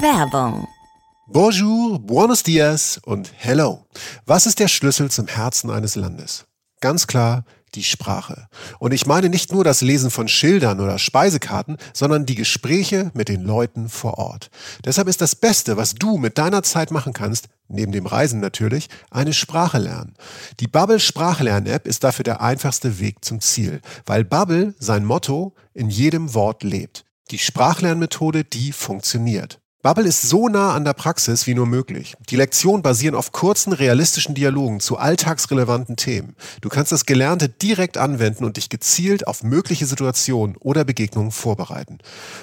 Werbung. Bonjour, buenos dias und hello. Was ist der Schlüssel zum Herzen eines Landes? Ganz klar, die Sprache. Und ich meine nicht nur das Lesen von Schildern oder Speisekarten, sondern die Gespräche mit den Leuten vor Ort. Deshalb ist das Beste, was du mit deiner Zeit machen kannst, neben dem Reisen natürlich, eine Sprache lernen. Die Bubble Sprachlern-App ist dafür der einfachste Weg zum Ziel, weil Bubble sein Motto in jedem Wort lebt. Die Sprachlernmethode, die funktioniert. Bubble ist so nah an der Praxis wie nur möglich. Die Lektionen basieren auf kurzen, realistischen Dialogen zu alltagsrelevanten Themen. Du kannst das Gelernte direkt anwenden und dich gezielt auf mögliche Situationen oder Begegnungen vorbereiten.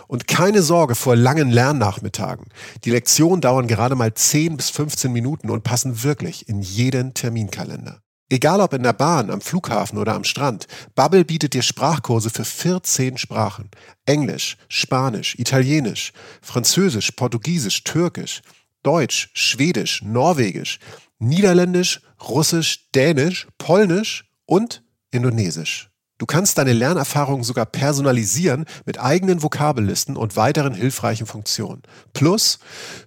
Und keine Sorge vor langen Lernnachmittagen. Die Lektionen dauern gerade mal 10 bis 15 Minuten und passen wirklich in jeden Terminkalender. Egal ob in der Bahn, am Flughafen oder am Strand, Bubble bietet dir Sprachkurse für 14 Sprachen. Englisch, Spanisch, Italienisch, Französisch, Portugiesisch, Türkisch, Deutsch, Schwedisch, Norwegisch, Niederländisch, Russisch, Dänisch, Polnisch und Indonesisch. Du kannst deine Lernerfahrung sogar personalisieren mit eigenen Vokabellisten und weiteren hilfreichen Funktionen. Plus,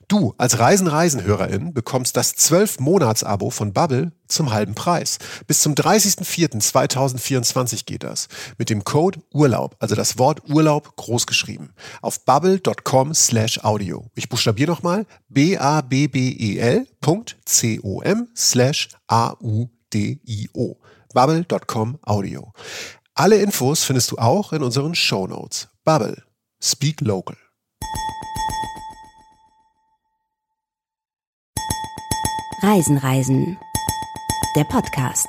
du als Reisen-Reisen-Hörerin bekommst das 12-Monats-Abo von Bubble zum halben Preis. Bis zum 30.04.2024 geht das. Mit dem Code Urlaub, also das Wort Urlaub großgeschrieben. Auf bubble.com slash audio. Ich buchstabiere nochmal b-a-b-b-e-l.com slash a-u-d-i-o bubble.com Audio. Alle Infos findest du auch in unseren Show Notes. Bubble. Speak Local. Reisen, Reisen. Der Podcast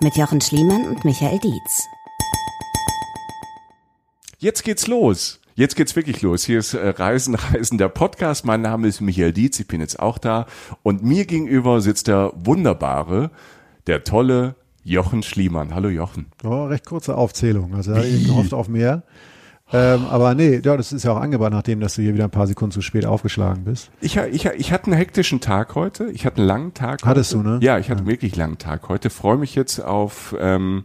mit Jochen Schliemann und Michael Dietz. Jetzt geht's los. Jetzt geht's wirklich los. Hier ist äh, Reisen, Reisen, der Podcast. Mein Name ist Michael Dietz. Ich bin jetzt auch da. Und mir gegenüber sitzt der wunderbare, der tolle Jochen Schliemann. Hallo Jochen. Oh, recht kurze Aufzählung. Also da ich gehofft auf mehr. Ähm, aber nee, ja, das ist ja auch angebracht, nachdem dass du hier wieder ein paar Sekunden zu spät aufgeschlagen bist. Ich, ich, ich hatte einen hektischen Tag heute. Ich hatte einen langen Tag. Hattest heute. du, ne? Ja, ich hatte einen wirklich langen Tag heute. Freue mich jetzt auf ähm,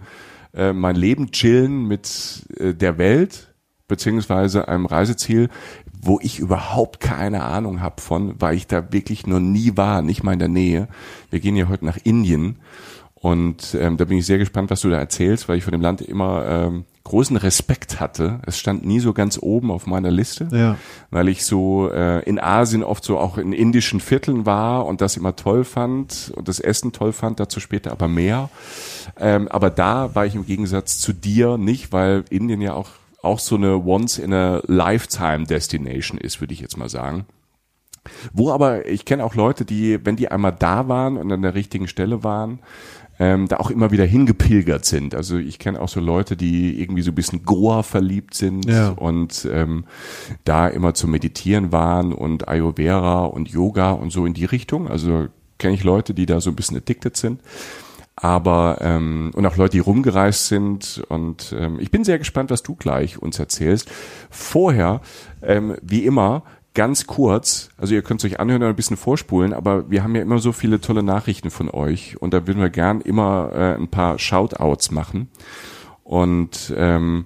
äh, mein Leben chillen mit äh, der Welt beziehungsweise einem Reiseziel, wo ich überhaupt keine Ahnung habe von, weil ich da wirklich noch nie war, nicht mal in der Nähe. Wir gehen ja heute nach Indien und ähm, da bin ich sehr gespannt, was du da erzählst, weil ich von dem Land immer ähm, großen Respekt hatte. Es stand nie so ganz oben auf meiner Liste, Ja. weil ich so äh, in Asien oft so auch in indischen Vierteln war und das immer toll fand und das Essen toll fand, dazu später aber mehr. Ähm, aber da war ich im Gegensatz zu dir nicht, weil Indien ja auch auch so eine once in a lifetime Destination ist, würde ich jetzt mal sagen. Wo aber, ich kenne auch Leute, die, wenn die einmal da waren und an der richtigen Stelle waren, ähm, da auch immer wieder hingepilgert sind. Also ich kenne auch so Leute, die irgendwie so ein bisschen Goa verliebt sind Ja. und ähm, da immer zu meditieren waren und Ayurveda und Yoga und so in die Richtung. Also kenne ich Leute, die da so ein bisschen addicted sind. Aber ähm, und auch Leute, die rumgereist sind und ähm, ich bin sehr gespannt, was du gleich uns erzählst. Vorher, ähm, wie immer, ganz kurz, also ihr könnt es euch anhören und ein bisschen vorspulen, aber wir haben ja immer so viele tolle Nachrichten von euch und da würden wir gern immer äh, ein paar Shoutouts machen. Und ähm,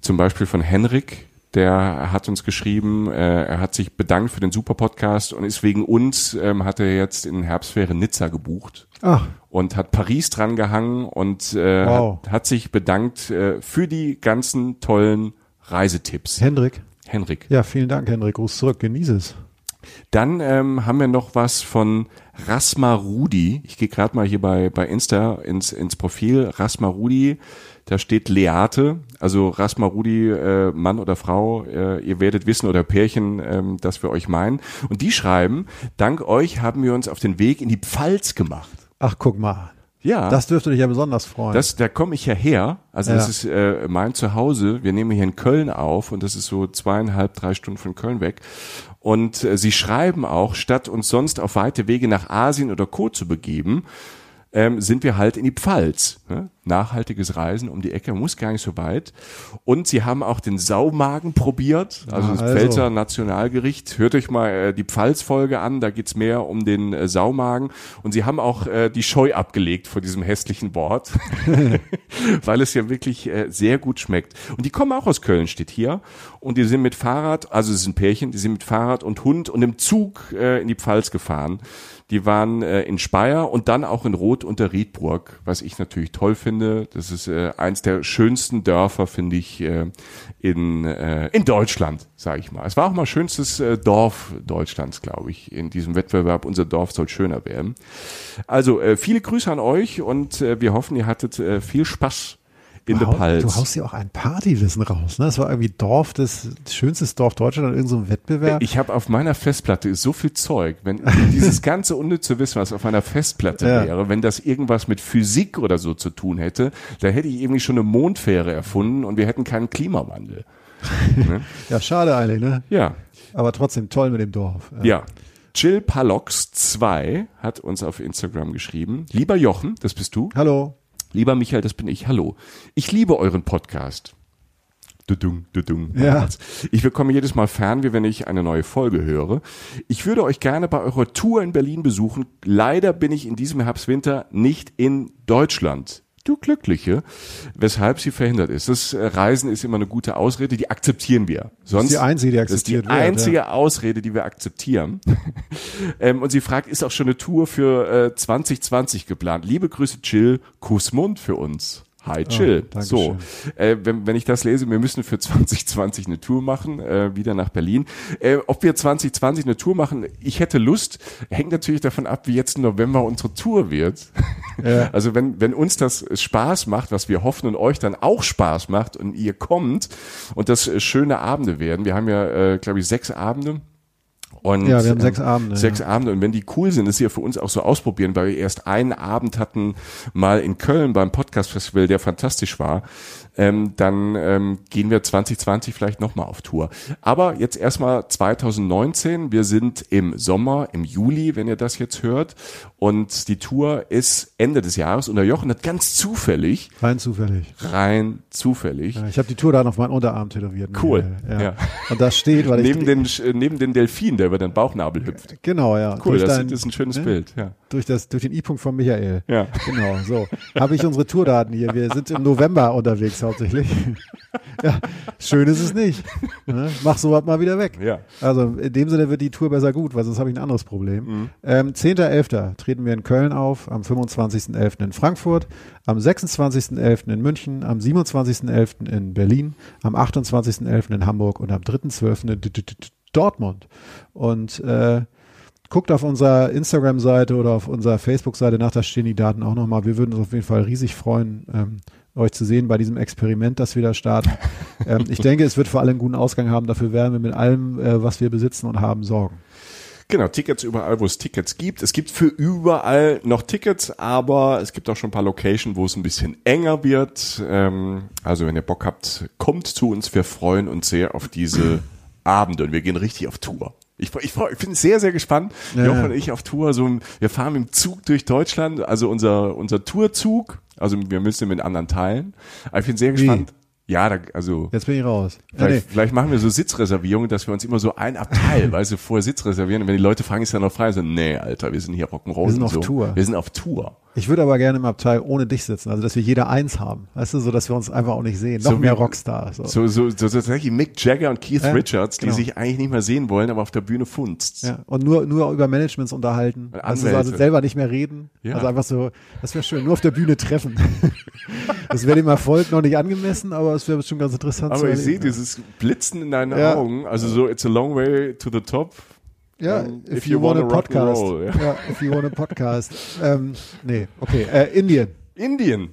zum Beispiel von Henrik, der hat uns geschrieben, äh, er hat sich bedankt für den super Podcast und ist wegen uns, ähm, hat er jetzt in Herbstferien Nizza gebucht Ach, und hat Paris dran gehangen und äh, Wow. hat, hat sich bedankt äh, für die ganzen tollen Reisetipps. Hendrik. Henrik. Ja, vielen Dank, Hendrik. Gruß zurück. Genieße es. Dann ähm, haben wir noch was von Rasma Rudi. Ich gehe gerade mal hier bei, bei Insta ins, ins Profil. Rasma Rudi, da steht Leate. Also Rasma Rudi, äh, Mann oder Frau, äh, ihr werdet wissen oder Pärchen, ähm, dass wir euch meinen. Und die schreiben, dank euch haben wir uns auf den Weg in die Pfalz gemacht. Ach, guck mal. Ja. Das dürfte dich ja besonders freuen. Das, da komme ich ja her. Also Ja. das ist äh, mein Zuhause. Wir nehmen hier in Köln auf und das ist so zweieinhalb, drei Stunden von Köln weg. Und äh, sie schreiben auch, statt uns sonst auf weite Wege nach Asien oder Co. zu begeben, ähm, sind wir halt in die Pfalz. Ne? nachhaltiges Reisen um die Ecke, muss gar nicht so weit. Und sie haben auch den Saumagen probiert, also Na, das also. Pfälzer Nationalgericht. Hört euch mal äh, die Pfalz-Folge an, da geht's mehr um den äh, Saumagen. Und sie haben auch äh, die Scheu abgelegt vor diesem hässlichen Wort, weil es ja wirklich äh, sehr gut schmeckt. Und die kommen auch aus Köln, steht hier. Und die sind mit Fahrrad, also es sind Pärchen, die sind mit Fahrrad und Hund und im Zug äh, in die Pfalz gefahren. Die waren äh, in Speyer und dann auch in Rot unter Riedburg, was ich natürlich toll finde. Das ist äh, eins der schönsten Dörfer, finde ich, äh, in, äh, in Deutschland, sage ich mal. Es war auch mal schönstes äh, Dorf Deutschlands, glaube ich, in diesem Wettbewerb. Unser Dorf soll schöner werden. Also äh, viele Grüße an euch und äh, wir hoffen, ihr hattet äh, viel Spaß in du, der Pals. du haust ja auch ein Partywissen raus. Ne? Das war irgendwie Dorf, das schönste Dorf Deutschland in irgendeinem Wettbewerb. Ich habe auf meiner Festplatte ist so viel Zeug, wenn dieses ganze unnütze Wissen, was auf meiner Festplatte Ja. wäre, wenn das irgendwas mit Physik oder so zu tun hätte, da hätte ich irgendwie schon eine Mondfähre erfunden und wir hätten keinen Klimawandel. ja, schade eigentlich, ne? Ja, Aber trotzdem toll mit dem Dorf. ja. Jill Palox 2 hat uns auf Instagram geschrieben. Lieber Jochen, das bist du. Hallo. Lieber Michael, das bin ich. Hallo. Ich liebe euren Podcast. Dudung, dudung. Ja. Ich bekomme jedes Mal Fernweh, wenn ich eine neue Folge höre. Ich würde euch gerne bei eurer Tour in Berlin besuchen. Leider bin ich in diesem Herbst, Winter nicht in Deutschland. Du Glückliche, weshalb sie verhindert ist. Das äh, Reisen ist immer eine gute Ausrede, die akzeptieren wir. Sonst, die einzige, die das ist die akzeptiert wird, einzige Ausrede, die wir akzeptieren. ähm, und sie fragt, ist auch schon eine Tour für äh, 2020 geplant? Liebe Grüße, Chill, Kussmund für uns. Hi, Chill. danke so, äh, wenn, wenn ich das lese, wir müssen für 2020 eine Tour machen, äh, wieder nach Berlin. Äh, ob wir 2020 eine Tour machen, ich hätte Lust, hängt natürlich davon ab, wie jetzt im November unsere Tour wird. Ja. Also wenn, wenn uns das Spaß macht, was wir hoffen und euch dann auch Spaß macht und ihr kommt und das äh, schöne Abende werden. Wir haben ja, äh, glaube ich, sechs Abende. Und, Ja, wir haben ähm, sechs Abende, Sechs ja. Abende. Und wenn die cool sind, ist ja für uns auch so ausprobieren, weil wir erst einen Abend hatten, mal in Köln beim Podcast-Festival, der fantastisch war. Ähm, dann ähm, gehen wir 2020 vielleicht nochmal auf Tour. Aber jetzt erstmal 2019. Wir sind im Sommer, im Juli, wenn ihr das jetzt hört. Und die Tour ist Ende des Jahres. Und der Jochen hat ganz zufällig, Rein zufällig. rein zufällig, Ja, ich habe die Tour dann auf meinen Unterarm tätowiert. Cool, Ja. ja. Und das steht, weil neben ich den, neben den Delfin, der über den Bauchnabel hüpft. genau, ja. Cool, Durch das dein- ist ein schönes ne? Bild. Ja. Durch das durch den I-Punkt von Michael. Ja. Genau, so. Habe ich unsere Tourdaten hier. Wir sind im November unterwegs hauptsächlich. ja, schön ist es nicht. Ne? Mach sowas mal wieder weg. Ja. Also in dem Sinne wird die Tour besser gut, weil sonst habe ich ein anderes Problem. Ähm, 10.11. treten wir in Köln auf, am 25.11. in Frankfurt, am 26.11. in München, am 27.11. in Berlin, am 28.11. in Hamburg und am 3.12. in D- D- D- Dortmund. Und äh, guckt auf unserer Instagram-Seite oder auf unserer Facebook-Seite nach, da stehen die Daten auch nochmal. Wir würden uns auf jeden Fall riesig freuen, ähm, euch zu sehen bei diesem Experiment, das wir da starten. ähm, ich denke, es wird für alle einen guten Ausgang haben. Dafür werden wir mit allem, äh, was wir besitzen und haben, sorgen. Genau, Tickets überall, wo es Tickets gibt. Es gibt für überall noch Tickets, aber es gibt auch schon ein paar Locations, wo es ein bisschen enger wird. Ähm, also wenn ihr Bock habt, kommt zu uns. Wir freuen uns sehr auf diese Abende und wir gehen richtig auf Tour. Ich, ich, ich bin sehr, sehr gespannt. Ja, Jochen und ich auf Tour. So, wir fahren im Zug durch Deutschland, also unser, unser Tourzug. Also wir müssen mit anderen teilen. Aber ich bin sehr gespannt. Ja, da, also Jetzt bin ich raus. Vielleicht, nee. vielleicht machen wir so Sitzreservierungen, dass wir uns immer so ein Abteil, weißt du, vorher Sitz reservieren. Und wenn die Leute fragen, ist ja noch frei. So, nee, Alter, wir sind hier Rock'n'Roll. Wir sind auf so. Tour. Wir sind auf Tour. Ich würde aber gerne im Abteil ohne dich sitzen, also dass wir jeder eins haben. Weißt du, so dass wir uns einfach auch nicht sehen. Noch So wie- mehr Rockstar. So. So, so, so tatsächlich Mick Jagger und Keith Ja, Richards, die genau. sich eigentlich nicht mehr sehen wollen, aber auf der Bühne funzt. Ja, und nur, nur über Managements unterhalten. Also, so, also selber nicht mehr reden. Ja. Also einfach so, das wäre schön, nur auf der Bühne treffen. das wäre dem Erfolg noch nicht angemessen, aber es wäre schon ganz interessant zu Aber ich sehe dieses Blitzen in deinen Ja. Augen, also so, it's a long way to the top. Ja, Um, if, you, want a podcast. rock'n'roll, Ja. ja. if you want a podcast. ähm, nee, okay. Äh, Indien. Indien.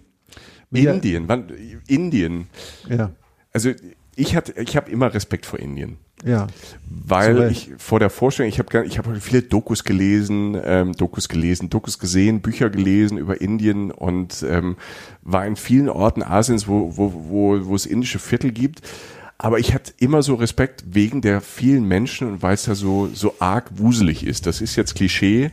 Indien, wann, Indien. Ja, Also ich hatte, ich habe immer Respekt vor Indien. Ja. Weil Recht. ich vor der Vorstellung, ich habe ich hab viele Dokus gelesen, ähm, Dokus gelesen, Dokus gesehen, Bücher gelesen über Indien und ähm, war in vielen Orten Asiens, wo, wo, wo, wo es indische Viertel gibt. Aber ich hatte immer so Respekt wegen der vielen Menschen und weil es da so, so arg wuselig ist. Das ist jetzt Klischee.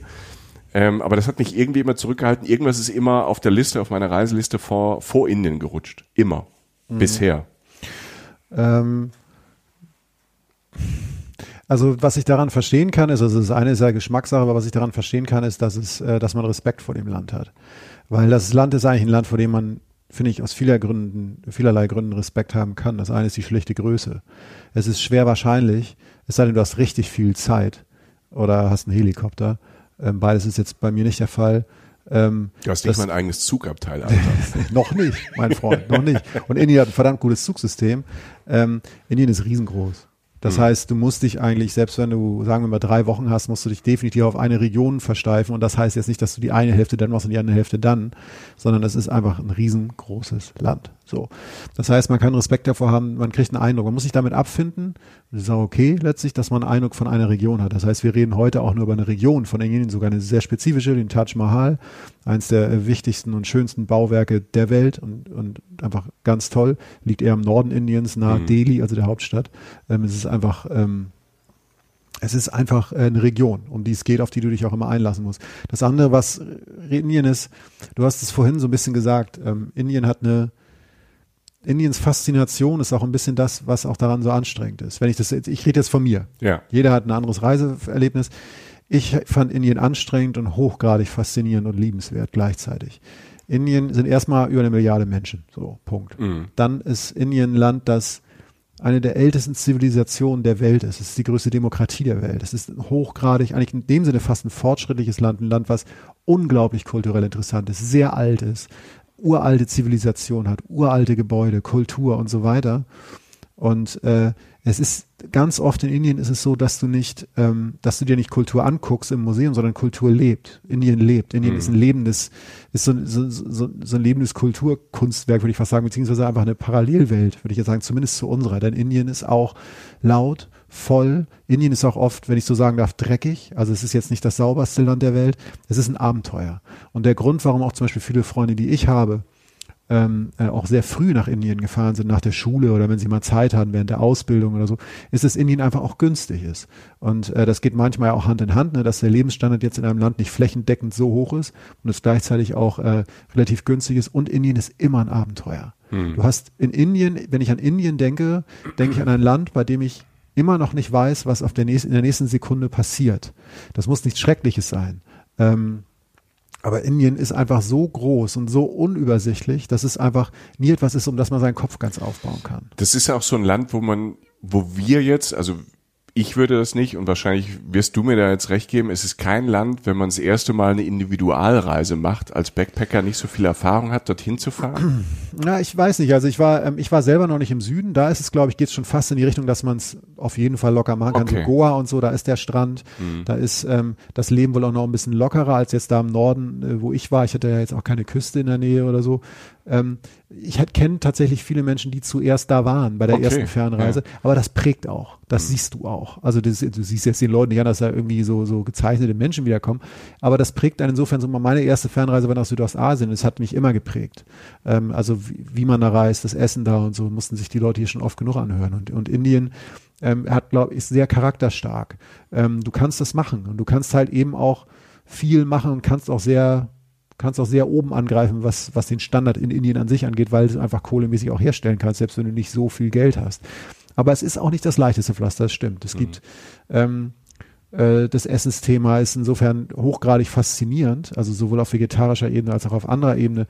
Ähm, aber das hat mich irgendwie immer zurückgehalten. Irgendwas ist immer auf der Liste, auf meiner Reiseliste vor, vor Indien gerutscht. Immer. Mhm. Bisher. Ähm, also was ich daran verstehen kann, ist, also das eine ist ja Geschmackssache, aber was ich daran verstehen kann, ist, dass es, äh, dass man Respekt vor dem Land hat. Weil das Land ist eigentlich ein Land, vor dem man, finde ich, aus vieler Gründen, vielerlei Gründen Respekt haben kann. Das eine ist die schlichte Größe. Es ist schwer wahrscheinlich, es sei denn, du hast richtig viel Zeit oder hast einen Helikopter. Ähm, beides ist jetzt bei mir nicht der Fall. Ähm, Du hast nicht das- mal ein eigenes Zugabteil, Alter. noch nicht, mein Freund, noch nicht. Und Indien hat ein verdammt gutes Zugsystem. Ähm, Indien ist riesengroß. Das heißt, du musst dich eigentlich, selbst wenn du, sagen wir mal, drei Wochen hast, musst du dich definitiv auf eine Region versteifen. Und das heißt jetzt nicht, dass du die eine Hälfte dann machst und die andere Hälfte dann, sondern es ist einfach ein riesengroßes Land. So. Das heißt, man kann Respekt davor haben, man kriegt einen Eindruck. Man muss sich damit abfinden. Ist auch okay, letztlich, dass man einen Eindruck von einer Region hat. Das heißt, wir reden heute auch nur über eine Region von Indien, sogar eine sehr spezifische, den Taj Mahal, eins der äh, wichtigsten und schönsten Bauwerke der Welt und, und einfach ganz toll. Liegt eher im Norden Indiens, nahe Delhi, also der Hauptstadt. Ähm, es ist einfach, ähm, es ist einfach äh, eine Region, um die es geht, auf die du dich auch immer einlassen musst. Das andere, was Indien ist, du hast es vorhin so ein bisschen gesagt, ähm, Indien hat eine, Indiens Faszination ist auch ein bisschen das, was auch daran so anstrengend ist. Wenn ich das, jetzt- ich rede jetzt von mir. Ja. Jeder hat ein anderes Reiseerlebnis. Ich fand Indien anstrengend und hochgradig faszinierend und liebenswert gleichzeitig. Indien sind erstmal über eine Milliarde Menschen. So, Punkt. Mhm. Dann ist Indien ein Land, das eine der ältesten Zivilisationen der Welt ist. Es ist die größte Demokratie der Welt. Es ist hochgradig, eigentlich in dem Sinne fast ein fortschrittliches Land, ein Land, was unglaublich kulturell interessant ist, sehr alt ist, uralte Zivilisation hat, uralte Gebäude, Kultur und so weiter. Und äh, es ist ganz oft in Indien ist es so, dass du nicht, ähm, dass du dir nicht Kultur anguckst im Museum, sondern Kultur lebt. Indien lebt. Indien ist ein lebendes, ist so, so, so, so ein lebendes Kulturkunstwerk, würde ich fast sagen, beziehungsweise einfach eine Parallelwelt, würde ich jetzt sagen, zumindest zu unserer. Denn Indien ist auch laut, voll. Indien ist auch oft, wenn ich so sagen darf, dreckig. Also es ist jetzt nicht das sauberste Land der Welt. Es ist ein Abenteuer. Und der Grund, warum auch zum Beispiel viele Freunde, die ich habe, ähm, äh, auch sehr früh nach Indien gefahren sind, nach der Schule oder wenn sie mal Zeit hatten während der Ausbildung oder so, ist, dass Indien einfach auch günstig ist. Und äh, das geht manchmal auch Hand in Hand, ne, dass der Lebensstandard jetzt in einem Land nicht flächendeckend so hoch ist und es gleichzeitig auch äh, relativ günstig ist. Und Indien ist immer ein Abenteuer. Du hast in Indien, wenn ich an Indien denke, denke ich an ein Land, bei dem ich immer noch nicht weiß, was auf der nächsten, in der nächsten Sekunde passiert. Das muss nichts Schreckliches sein. Ähm, aber Indien ist einfach so groß und so unübersichtlich, dass es einfach nie etwas ist, um das man seinen Kopf ganz aufbauen kann. Das ist ja auch so ein Land, wo man, wo wir jetzt, also ich würde das nicht und wahrscheinlich wirst du mir da jetzt recht geben, es ist kein Land, wenn man das erste Mal eine Individualreise macht, als Backpacker nicht so viel Erfahrung hat, dorthin zu fahren. Na, ich weiß nicht. Also ich war, ähm, ich war selber noch nicht im Süden. Da ist es, glaube ich, geht es schon fast in die Richtung, dass man es auf jeden Fall locker machen kann. Okay. So Goa und so, da ist der Strand. Da ist ähm, das Leben wohl auch noch ein bisschen lockerer als jetzt da im Norden, äh, wo ich war. Ich hatte ja jetzt auch keine Küste in der Nähe oder so. Ähm, ich kenne tatsächlich viele Menschen, die zuerst da waren bei der Okay, ersten Fernreise. Aber das prägt auch. Das siehst du auch. Also das, du siehst jetzt den Leuten nicht an, dass da irgendwie so, so gezeichnete Menschen wiederkommen. Aber das prägt einen insofern so. Meine erste Fernreise war nach Südostasien. Das hat mich immer geprägt. Ähm, also wie, wie man da reist, das Essen da und so, mussten sich die Leute hier schon oft genug anhören. Und, und Indien ähm, hat, glaube ich, ist sehr charakterstark. Ähm, du kannst das machen und du kannst halt eben auch viel machen und kannst auch sehr kannst auch sehr oben angreifen, was, was den Standard in Indien an sich angeht, weil du einfach kohlemäßig auch herstellen kannst, selbst wenn du nicht so viel Geld hast. Aber es ist auch nicht das leichteste Pflaster, das stimmt. Es gibt ähm, äh, das Essensthema ist insofern hochgradig faszinierend, also sowohl auf vegetarischer Ebene als auch auf anderer Ebene.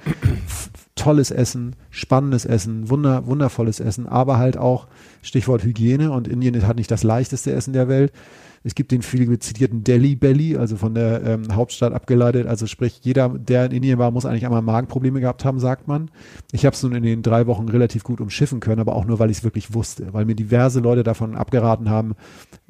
Tolles Essen, spannendes Essen, wunder, wundervolles Essen, aber halt auch Stichwort Hygiene und Indien hat nicht das leichteste Essen der Welt. Es gibt den viel zitierten Delhi Belly, also von der ähm, Hauptstadt abgeleitet. Also sprich, jeder, der in Indien war, muss eigentlich einmal Magenprobleme gehabt haben, sagt man. Ich habe es nun in den drei Wochen relativ gut umschiffen können, aber auch nur, weil ich es wirklich wusste, weil mir diverse Leute davon abgeraten haben,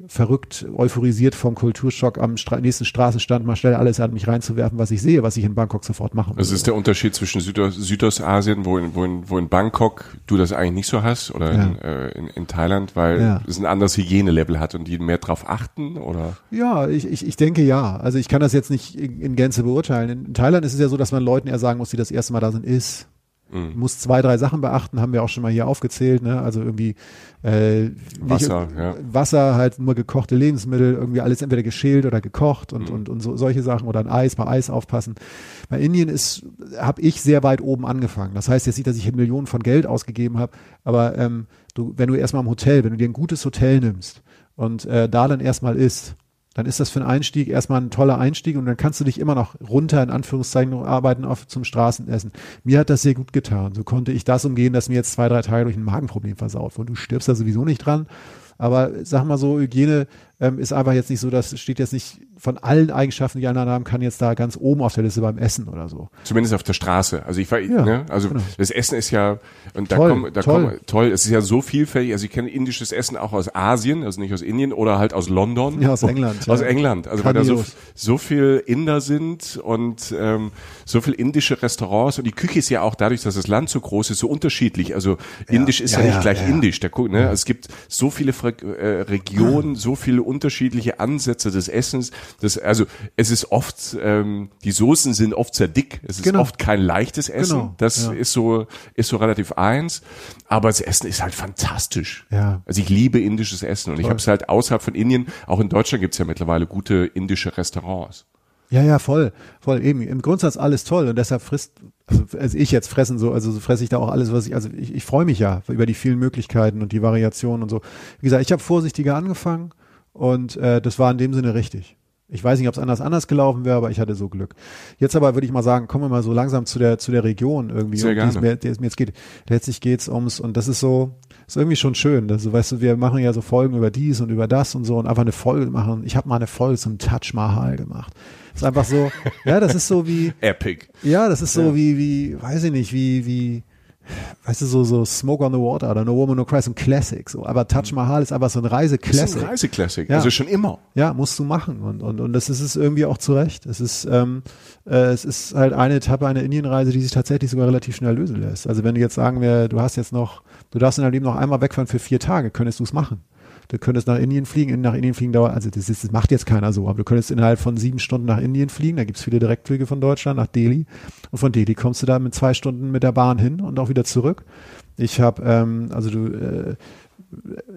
verrückt, euphorisiert vom Kulturschock am Stra nächsten Straßenstand mal schnell alles an mich reinzuwerfen, was ich sehe, was ich in Bangkok sofort machen Das würde. ist der Unterschied zwischen Südos Südostasien, wo in, wo, in, wo in Bangkok du das eigentlich nicht so hast, oder in, äh, in, in Thailand, weil Ja. es ein anderes Hygienelevel hat und die mehr drauf achten, oder? Ja, ich, ich, ich denke ja. Also ich kann das jetzt nicht in, in Gänze beurteilen. In, Thailand ist es ja so, dass man Leuten eher sagen muss, die das erste Mal da sind, ist. Mhm. Du musst zwei, drei Sachen beachten, haben wir auch schon mal hier aufgezählt, ne? Also irgendwie äh, nicht- Wasser, ja. Wasser, halt nur gekochte Lebensmittel, irgendwie alles entweder geschält oder gekocht und, Mhm. und, und so, solche Sachen oder ein Eis, bei Eis aufpassen. Bei Indien ist, habe ich sehr weit oben angefangen. Das heißt jetzt nicht, dass ich Millionen von Geld ausgegeben habe, aber ähm, du, wenn du erstmal im Hotel, wenn du dir ein gutes Hotel nimmst und äh, da dann erstmal isst, dann ist das für einen Einstieg erstmal ein toller Einstieg und dann kannst du dich immer noch runter in Anführungszeichen arbeiten auf zum Straßenessen. Mir hat das sehr gut getan. So konnte ich das umgehen, dass mir jetzt zwei, drei Tage durch ein Magenproblem versaut. Und du stirbst da sowieso nicht dran. Aber sag mal so, Hygiene ähm, ist einfach jetzt nicht so, das steht jetzt nicht von allen Eigenschaften, die einer haben kann, jetzt da ganz oben auf der Liste beim Essen oder so. Zumindest auf der Straße. Also ich war, Ja, ne, also genau. das Essen ist ja, und da Toll, kommen, da toll. kommen, toll, es ist ja so vielfältig. Also ich kenne indisches Essen auch aus Asien, also nicht aus Indien oder halt aus London. Ja, aus England, Aus ja. England. Also weil da so, so viel Inder sind und ähm, so viel indische Restaurants und die Küche ist ja auch dadurch, dass das Land so groß ist, so unterschiedlich. Also indisch ist ja, Ja, nicht ja, gleich ja, ja. indisch. Der, Ku- ne? Also es gibt so viele Fre äh, Regionen, so viele unterschiedliche Ansätze des Essens. Das, also es ist oft, ähm, die Soßen sind oft sehr dick. Es ist Genau. oft kein leichtes Essen. Genau, Das ja. ist so, ist so relativ eins. Aber das Essen ist halt fantastisch. Ja. Also ich liebe indisches Essen und ich habe es halt außerhalb von Indien, auch in Deutschland gibt's ja mittlerweile gute indische Restaurants. Ja, ja, voll, voll eben. Im Grundsatz alles toll und deshalb frisst, also, also ich jetzt fressen so, also so fresse ich da auch alles, was ich, also ich, ich freue mich ja über die vielen Möglichkeiten und die Variationen und so. Wie gesagt, ich habe vorsichtiger angefangen und äh, das war in dem Sinne richtig. Ich weiß nicht, ob es anders anders gelaufen wäre, aber ich hatte so Glück. Jetzt aber würde ich mal sagen, kommen wir mal so langsam zu der zu der Region irgendwie, Sehr um die es gerne. mir, die es mir jetzt geht. Letztlich geht's ums und das ist so, ist irgendwie schon schön. Das, weißt du, wir machen ja so Folgen über dies und über das und so und einfach eine Folge machen. Ich habe mal eine Folge zum Taj Mahal gemacht. ist einfach so, ja, das ist so wie, Epic. ja, das ist so wie, wie, weiß ich nicht, wie, wie, weißt du, so, so Smoke on the Water oder No Woman No Cry, so ein Classic, so. Aber Taj Mahal ist einfach so ein Das ist ein Reiseklassik. Ja. Also schon immer. Ja, musst du machen und und und das ist es irgendwie auch zu Recht. Es ist ähm, äh, es ist halt eine Etappe einer Indienreise, die sich tatsächlich sogar relativ schnell lösen lässt. Also wenn du jetzt sagen wir, du hast jetzt noch, du darfst in deinem Leben noch einmal wegfahren für vier Tage, könntest du es machen. Du könntest nach Indien fliegen, nach Indien fliegen dauert, also das, ist, das macht jetzt keiner so, aber du könntest innerhalb von sieben Stunden nach Indien fliegen, da gibt's viele Direktflüge von Deutschland nach Delhi und von Delhi kommst du da mit zwei Stunden mit der Bahn hin und auch wieder zurück. Ich habe, ähm, also du, äh,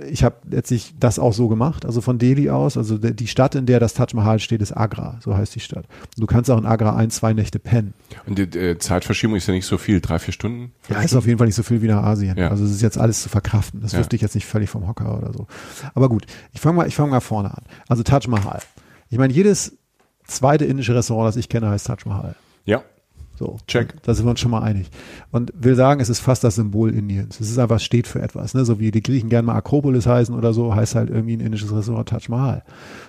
ich habe letztlich das auch so gemacht, also von Delhi aus, also die Stadt, in der das Taj Mahal steht, ist Agra, so heißt die Stadt. Du kannst auch in Agra ein, zwei Nächte pennen. Und die äh, Zeitverschiebung ist ja nicht so viel, drei, vier Stunden. Ja, ist auf jeden Fall nicht so viel wie nach Asien. Ja. Also es ist jetzt alles zu verkraften. Das Ja. wirft dich jetzt nicht völlig vom Hocker oder so. Aber gut, ich fange mal, ich fange mal vorne an. Also Taj Mahal. Ich meine, jedes zweite indische Restaurant, das ich kenne, heißt Taj Mahal. Ja. So. Check. Da sind wir uns schon mal einig. Und will sagen, es ist fast das Symbol Indiens. Es ist einfach, steht für etwas, ne? So wie die Griechen gerne mal Akropolis heißen oder so, heißt halt irgendwie ein indisches Restaurant Taj Mahal.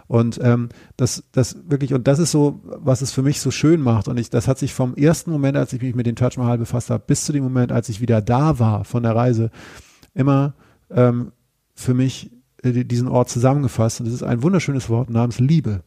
Und ähm, das, das wirklich, und das ist so, was es für mich so schön macht. Und ich, das hat sich vom ersten Moment, als ich mich mit dem Taj Mahal befasst habe, bis zu dem Moment, als ich wieder da war von der Reise, immer ähm, für mich äh, die- diesen Ort zusammengefasst. Und es ist ein wunderschönes Wort namens Liebe.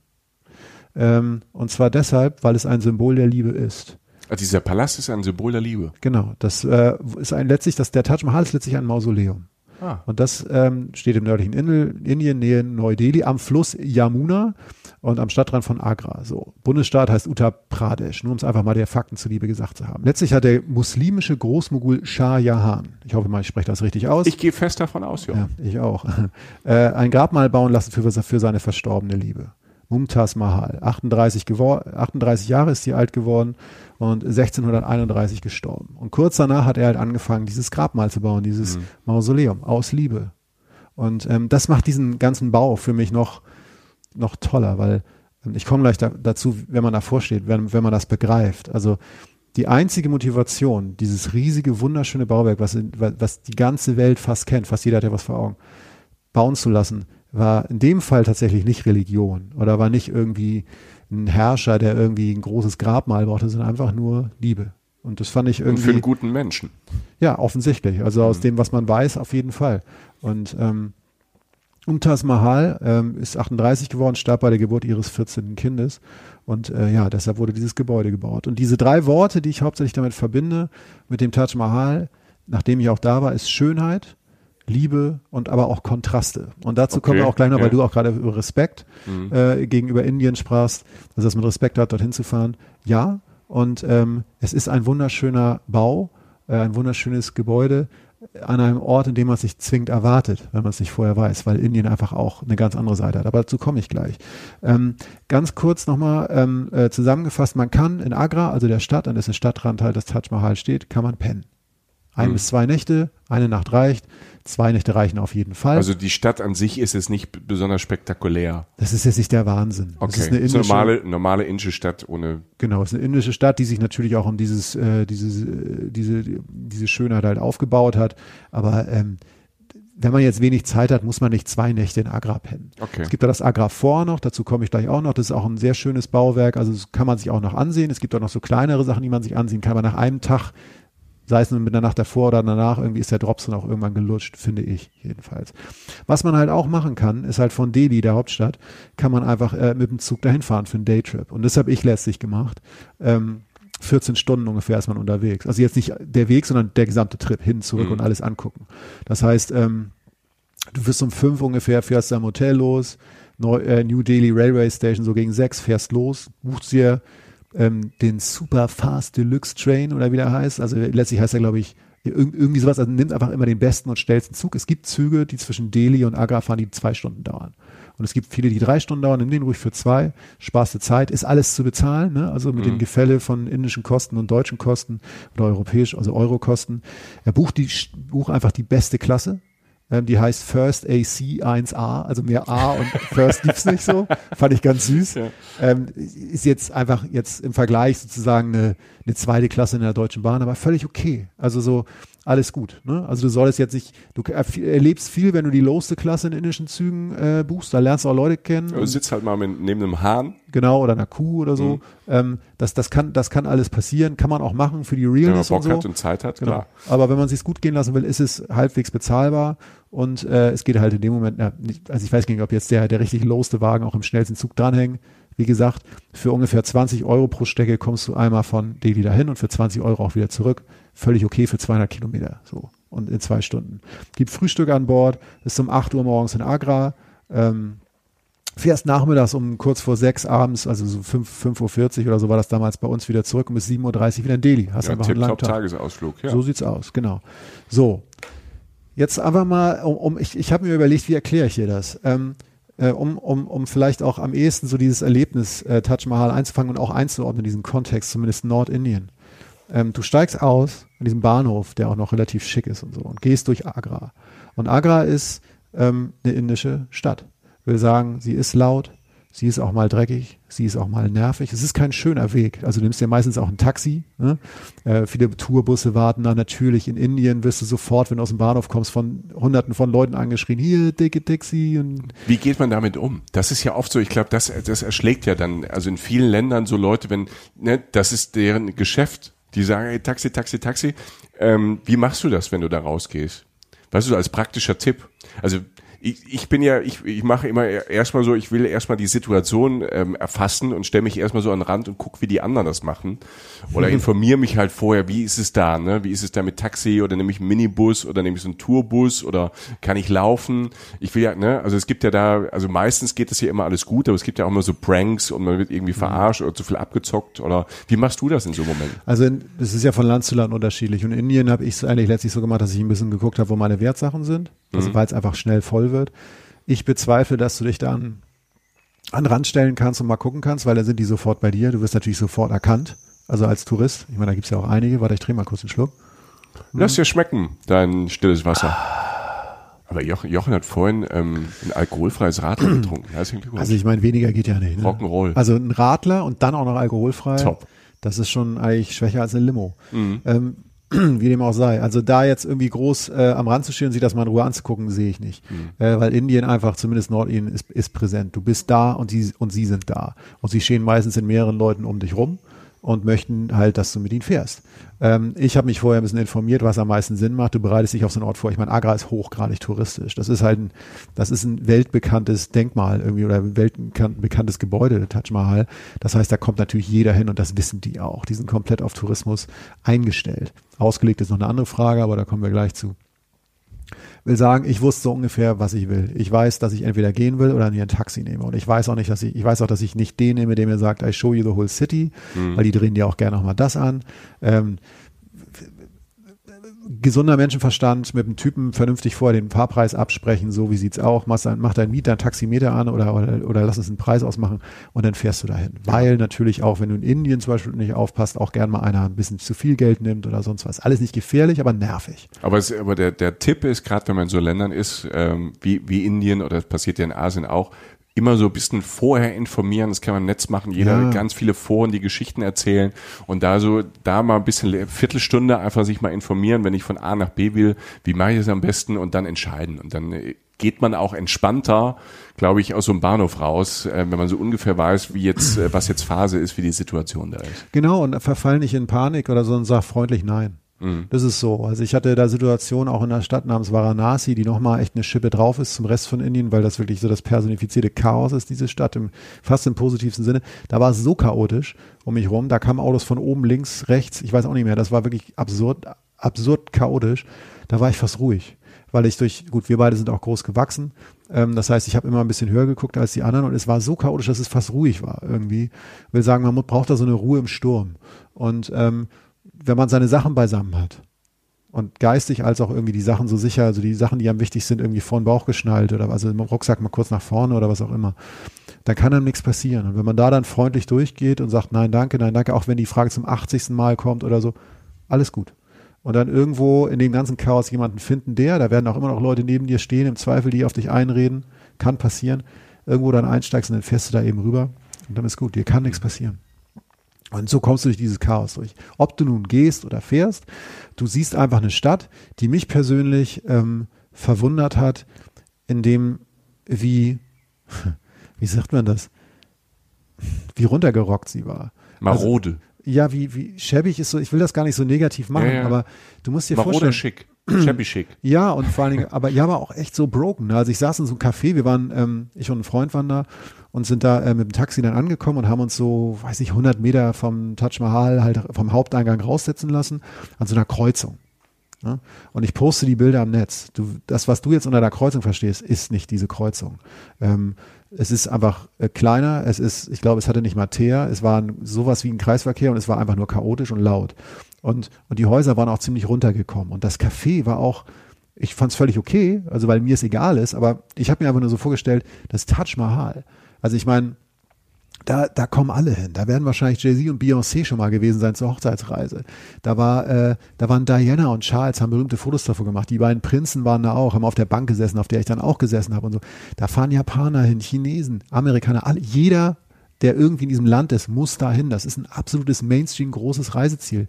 Ähm, und zwar deshalb, weil es ein Symbol der Liebe ist. Also dieser Palast ist ein Symbol der Liebe. Genau, das äh, ist ein letztlich, das, der Taj Mahal ist letztlich ein Mausoleum. Ah. Und das ähm, steht im nördlichen Indel, Indien, Nähe Neu-Delhi, am Fluss Yamuna und am Stadtrand von Agra. So, Bundesstaat heißt Uttar Pradesh, nur um es einfach mal der Fakten zuliebe gesagt zu haben. Letztlich hat der muslimische Großmogul Shah Jahan, ich hoffe mal, ich spreche das richtig aus. Ich gehe fest davon aus, ja. Ja, ich auch. äh, ein Grabmal bauen lassen für, für seine verstorbene Liebe. Mumtaz Mahal, 38, gewor 38 Jahre ist sie alt geworden und 1631 gestorben. Und kurz danach hat er halt angefangen, dieses Grabmal zu bauen, dieses Mausoleum aus Liebe. Und ähm, das macht diesen ganzen Bau für mich noch, noch toller, weil ähm, ich komme gleich da, dazu, wenn man davor steht, wenn, wenn man das begreift. Also die einzige Motivation, dieses riesige, wunderschöne Bauwerk, was, was die ganze Welt fast kennt, fast jeder hat ja was vor Augen, bauen zu lassen, war in dem Fall tatsächlich nicht Religion oder war nicht irgendwie ein Herrscher, der irgendwie ein großes Grabmal brauchte, sondern einfach nur Liebe. Und das fand ich Und für irgendwie, einen guten Menschen. ja, offensichtlich. Also aus dem, was man weiß, auf jeden Fall. Und ähm, Umtaz Mahal ähm, ist 38 geworden, starb bei der Geburt ihres 14. Kindes. Und äh, ja, deshalb wurde dieses Gebäude gebaut. Und diese drei Worte, die ich hauptsächlich damit verbinde, mit dem Taj Mahal, nachdem ich auch da war, ist Schönheit, Liebe und aber auch Kontraste. Und dazu kommen wir Okay, auch gleich noch, weil ja. du auch gerade über Respekt äh, gegenüber Indien sprachst, dass das mit Respekt hat, dorthin zu fahren. Ja, und ähm, es ist ein wunderschöner Bau, äh, ein wunderschönes Gebäude an einem Ort, in dem man sich zwingend erwartet, wenn man es nicht vorher weiß, weil Indien einfach auch eine ganz andere Seite hat. Aber dazu komme ich gleich. Ähm, ganz kurz nochmal ähm, äh, zusammengefasst, man kann in Agra, also der Stadt, an dessen Stadtrand halt das Taj Mahal steht, kann man pennen. Ein Mhm. bis zwei Nächte, eine Nacht reicht, zwei Nächte reichen auf jeden Fall. Also die Stadt an sich ist jetzt nicht besonders spektakulär. das ist jetzt nicht der Wahnsinn. Das Okay, ist eine ist eine indische, normale, normale indische Stadt ohne. Genau, es ist eine indische Stadt, die sich natürlich auch um dieses, äh, dieses, äh, diese, diese Schönheit halt aufgebaut hat. Aber ähm, wenn man jetzt wenig Zeit hat, muss man nicht zwei Nächte in Agra pennen. Okay. Es gibt da das Agra Fort noch, dazu komme ich gleich auch noch. Das ist auch ein sehr schönes Bauwerk, also das kann man sich auch noch ansehen. Es gibt auch noch so kleinere Sachen, die man sich ansehen kann. Aber nach einem Tag, sei es nun mit der Nacht davor oder danach, irgendwie ist der Drops dann auch irgendwann gelutscht, finde ich jedenfalls. Was man halt auch machen kann, ist halt von Delhi, der Hauptstadt, kann man einfach äh, mit dem Zug dahin fahren für einen Daytrip. Und das habe ich letztlich gemacht. Ähm, 14 Stunden ungefähr ist man unterwegs. Also jetzt nicht der Weg, sondern der gesamte Trip hin, zurück Mhm. und alles angucken. Das heißt, ähm, du wirst um fünf ungefähr, fährst am Hotel los, Neu, äh, New Delhi Railway Station, so gegen sechs, fährst los, buchst dir ähm, den Super Fast Deluxe Train oder wie der heißt. Also letztlich heißt er, glaube ich, irg irgendwie sowas. Also nimm einfach immer den besten und schnellsten Zug. Es gibt Züge, die zwischen Delhi und Agra fahren, die zwei Stunden dauern. Und es gibt viele, die drei Stunden dauern, nimm den ruhig für zwei, sparst du Zeit, ist alles zu bezahlen, ne? also mit dem Gefälle von indischen Kosten und deutschen Kosten oder europäisch, also Euro-Kosten. Er bucht die, buch einfach die beste Klasse, die heißt First AC 1A, also mehr A und First gibt's nicht so. Fand ich ganz süß. Ja. Ähm, ist jetzt einfach jetzt im Vergleich sozusagen eine, eine zweite Klasse in der Deutschen Bahn, aber völlig okay. Also so alles gut. Ne? Also du solltest jetzt nicht, du erf- erlebst viel, wenn du die lowste Klasse in indischen Zügen äh, buchst, da lernst du auch Leute kennen. Du sitzt halt mal mit, neben einem Hahn, genau, oder einer Kuh oder so. Mhm. Ähm, das, das, kann, das kann alles passieren, kann man auch machen für die wenn man Realness Bock und so. hat und Zeit hat, Genau. klar. Aber wenn man sich's gut gehen lassen will, ist es halbwegs bezahlbar und äh, es geht halt in dem Moment, ja, nicht, also ich weiß gar nicht, ob jetzt der, der richtig lowste Wagen auch im schnellsten Zug dranhängt. Wie gesagt, für ungefähr 20 Euro pro Strecke kommst du einmal von Delhi dahin und für 20 Euro auch wieder zurück. Völlig okay für 200 Kilometer, so. Und in zwei Stunden. Gibt Frühstück an Bord, ist um 8 Uhr morgens in Agra, ähm, fährst nachmittags um kurz vor sechs abends, also so 5, 5.40 Uhr oder so war das damals bei uns wieder zurück und bis 7.30 Uhr wieder in Delhi. Hast Ja, einfach einen langen Tag. Tagesausflug, ja. So sieht's aus, genau. So, jetzt einfach mal, um, um ich, ich habe mir überlegt, wie erkläre ich dir das? Ähm, äh, um, um, um vielleicht auch am ehesten so dieses Erlebnis äh, Taj Mahal einzufangen und auch einzuordnen, diesen Kontext, zumindest Nordindien. Ähm, du steigst aus an diesem Bahnhof, der auch noch relativ schick ist und so, und gehst durch Agra. Und Agra ist ähm, eine indische Stadt. Will sagen, sie ist laut, sie ist auch mal dreckig, sie ist auch mal nervig. Es ist kein schöner Weg. Also du nimmst dir meistens auch ein Taxi. Ne? Äh, viele Tourbusse warten da natürlich. In Indien wirst du sofort, wenn du aus dem Bahnhof kommst, von hunderten von Leuten angeschrien, hier, dicke Taxi. Wie geht man damit um? Das ist ja oft so, ich glaube, das, das erschlägt ja dann, also in vielen Ländern so Leute, wenn, ne, das ist deren Geschäft. Die sagen, hey, Taxi, Taxi, Taxi. Ähm, wie machst du das, wenn du da rausgehst? Weißt du, als praktischer Tipp. Also ich, ich bin ja, ich, ich mache immer erstmal so, ich will erstmal die Situation ähm, erfassen und stelle mich erstmal so an den Rand und guck, wie die anderen das machen. Oder informiere mich halt vorher, wie ist es da, ne? Wie ist es da mit Taxi oder nehme ich einen Minibus oder nehme ich so einen Tourbus oder kann ich laufen? Ich will ja, ne, also es gibt ja da, also meistens geht das ja immer alles gut, aber es gibt ja auch immer so Pranks und man wird irgendwie verarscht oder zu viel abgezockt oder wie machst du das in so Momenten? Also in- das ist ja von Land zu Land unterschiedlich. Und in Indien habe ich es eigentlich letztlich so gemacht, dass ich ein bisschen geguckt habe, wo meine Wertsachen sind, also weil es einfach schnell voll wird. Ich bezweifle, dass du dich da an, an den Rand stellen kannst und mal gucken kannst, weil dann sind die sofort bei dir. Du wirst natürlich sofort erkannt, also als Tourist. Ich meine, da gibt's ja auch einige. Warte, ich drehe mal kurz einen Schluck. Lass dir schmecken, dein stilles Wasser. Aber Jochen, Jochen hat vorhin ähm, ein alkoholfreies Radler getrunken. Also ich meine, weniger geht ja nicht. Ne? Rock'n'Roll. Also ein Radler und dann auch noch alkoholfrei. Top. Das ist schon eigentlich schwächer als eine Limo. Ähm, wie dem auch sei. Also da jetzt irgendwie groß äh, am Rand zu stehen und sich das mal in Ruhe anzugucken, sehe ich nicht. Äh, weil Indien einfach, zumindest Nordindien, ist, ist präsent. Du bist da und sie, und sie sind da. Und sie stehen meistens in mehreren Leuten um dich rum und möchten halt, dass du mit ihnen fährst. Ähm, ich habe mich vorher ein bisschen informiert, was am meisten Sinn macht. Du bereitest dich auf so einen Ort vor. Ich meine, Agra ist hochgradig touristisch. Das ist halt ein, das ist ein weltbekanntes Denkmal irgendwie oder ein weltbekanntes Gebäude, der Taj Mahal. Das heißt, da kommt natürlich jeder hin und das wissen die auch. Die sind komplett auf Tourismus eingestellt. Ausgelegt ist noch eine andere Frage, aber da kommen wir gleich zu will sagen, ich wusste so ungefähr, was ich will. Ich weiß, dass ich entweder gehen will oder mir ein Taxi nehme. Und ich weiß auch nicht, dass ich, ich weiß auch, dass ich nicht den nehme, der mir sagt, I show you the whole city, weil die drehen dir auch gerne nochmal das an. Ähm, gesunder Menschenverstand mit dem Typen vernünftig vorher den Fahrpreis absprechen, so wie sieht's auch, mach, dein, mach dein Mieter ein Taximeter an oder, oder, oder lass uns einen Preis ausmachen und dann fährst du dahin. Weil natürlich auch, wenn du in Indien zum Beispiel nicht aufpasst, auch gern mal einer ein bisschen zu viel Geld nimmt oder sonst was. Alles nicht gefährlich, aber nervig. Aber, es, aber der, der Tipp ist, gerade wenn man in so Ländern ist, ähm, wie, wie Indien oder das passiert ja in Asien auch, immer so ein bisschen vorher informieren, das kann man im Netz machen, jeder Ja. ganz viele Foren, die Geschichten erzählen. Und da so, da mal ein bisschen Viertelstunde einfach sich mal informieren, wenn ich von A nach B will, wie mache ich es am besten? Und dann entscheiden. Und dann äh, geht man auch entspannter, glaube ich, aus so einem Bahnhof raus, äh, wenn man so ungefähr weiß, wie jetzt, äh, was jetzt Phase ist, wie die Situation da ist. Genau, und verfall nicht in Panik oder so und sag freundlich nein. Das ist so. Also ich hatte da Situationen auch in einer Stadt namens Varanasi, die nochmal echt eine Schippe drauf ist zum Rest von Indien, weil das wirklich so das personifizierte Chaos ist, diese Stadt, im, fast im positivsten Sinne. Da war es so chaotisch um mich rum. Da kamen Autos von oben, links, rechts, ich weiß auch nicht mehr. Das war wirklich absurd, absurd chaotisch. Da war ich fast ruhig. Weil ich durch, gut, wir beide sind auch groß gewachsen. Ähm, das heißt, ich habe immer ein bisschen höher geguckt als die anderen und es war so chaotisch, dass es fast ruhig war irgendwie. Ich will sagen, man braucht da so eine Ruhe im Sturm. Und ähm, wenn man seine Sachen beisammen hat und geistig als auch irgendwie die Sachen so sicher, also die Sachen, die am wichtig sind, irgendwie vor den Bauch geschnallt oder also im Rucksack mal kurz nach vorne oder was auch immer, dann kann einem nichts passieren. Und wenn man da dann freundlich durchgeht und sagt, nein, danke, nein, danke, auch wenn die Frage zum 80. Mal kommt oder so, alles gut. Und dann irgendwo in dem ganzen Chaos jemanden finden, der, da werden auch immer noch Leute neben dir stehen, im Zweifel, die auf dich einreden, kann passieren, irgendwo dann einsteigst und dann fährst du da eben rüber und dann ist gut, dir kann nichts passieren. Und so kommst du durch dieses Chaos durch. Ob du nun gehst oder fährst, du siehst einfach eine Stadt, die mich persönlich ähm, verwundert hat, in dem, wie, wie sagt man das, wie runtergerockt sie war. Marode. Ja, wie, wie schäbig ist so, ich will das gar nicht so negativ machen, Ja, ja. aber du musst dir Marode vorstellen. schick. Shabby schick. Ja, und vor allen Dingen, aber ja, aber auch echt so broken. Also ich saß in so einem Café, wir waren, ähm, ich und ein Freund waren da und sind da äh, mit dem Taxi dann angekommen und haben uns so, weiß ich, 100 Meter vom Taj Mahal halt vom Haupteingang raussetzen lassen, an so einer Kreuzung. Ne? Und ich poste die Bilder am Netz. Du, das, was du jetzt unter der Kreuzung verstehst, ist nicht diese Kreuzung. Ähm, es ist einfach äh, kleiner, es ist, ich glaube, es hatte nicht mal Teer, es war ein, sowas wie ein Kreisverkehr und es war einfach nur chaotisch und laut. Und, und die Häuser waren auch ziemlich runtergekommen. Und das Café war auch, ich fand es völlig okay, also weil mir es egal ist, aber ich habe mir einfach nur so vorgestellt, das Taj Mahal. Also ich meine, da, da kommen alle hin. Da werden wahrscheinlich Jay-Z und Beyoncé schon mal gewesen sein zur Hochzeitsreise. Da war, äh, da waren Diana und Charles, haben berühmte Fotos davor gemacht. Die beiden Prinzen waren da auch, haben auf der Bank gesessen, auf der ich dann auch gesessen habe und so. Da fahren Japaner hin, Chinesen, Amerikaner, alle, jeder, der irgendwie in diesem Land ist, muss da hin. Das ist ein absolutes Mainstream großes Reiseziel.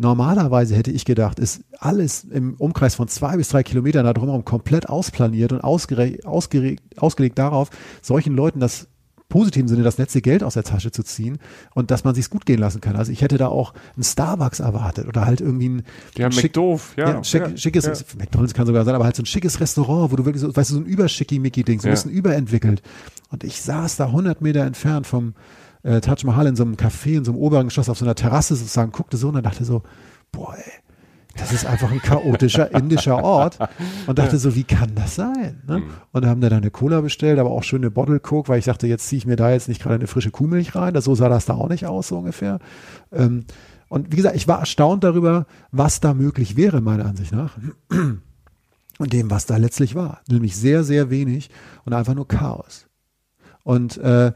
Normalerweise hätte ich gedacht, ist alles im Umkreis von zwei bis drei Kilometern da drumherum komplett ausplaniert und ausgere- ausgere- ausgelegt darauf, solchen Leuten das positiven Sinne das letzte Geld aus der Tasche zu ziehen und dass man sich's gut gehen lassen kann. Also ich hätte da auch ein Starbucks erwartet oder halt irgendwie ein, Ja, ein schick- McDoof, ja. ja, schick, ja, schickes, ja. McDonalds kann sogar sein, aber halt so ein schickes Restaurant, wo du wirklich so, weißt du, so ein Überschicki-Mickey-Ding, so ein bisschen überentwickelt. Und ich saß da 100 Meter entfernt vom äh, Taj Mahal in so einem Café, in so einem oberen Geschoss auf so einer Terrasse sozusagen, guckte so und dann dachte so, boah, ey, das ist einfach ein chaotischer indischer Ort. Und dachte so, wie kann das sein? Ne? Und haben dann eine Cola bestellt, aber auch schöne Bottle Coke, weil ich dachte, jetzt ziehe ich mir da jetzt nicht gerade eine frische Kuhmilch rein. Das, so sah das da auch nicht aus, so ungefähr. Ähm, und wie gesagt, ich war erstaunt darüber, was da möglich wäre, meiner Ansicht nach. Und dem, was da letztlich war. Nämlich sehr, sehr wenig und einfach nur Chaos. Und äh,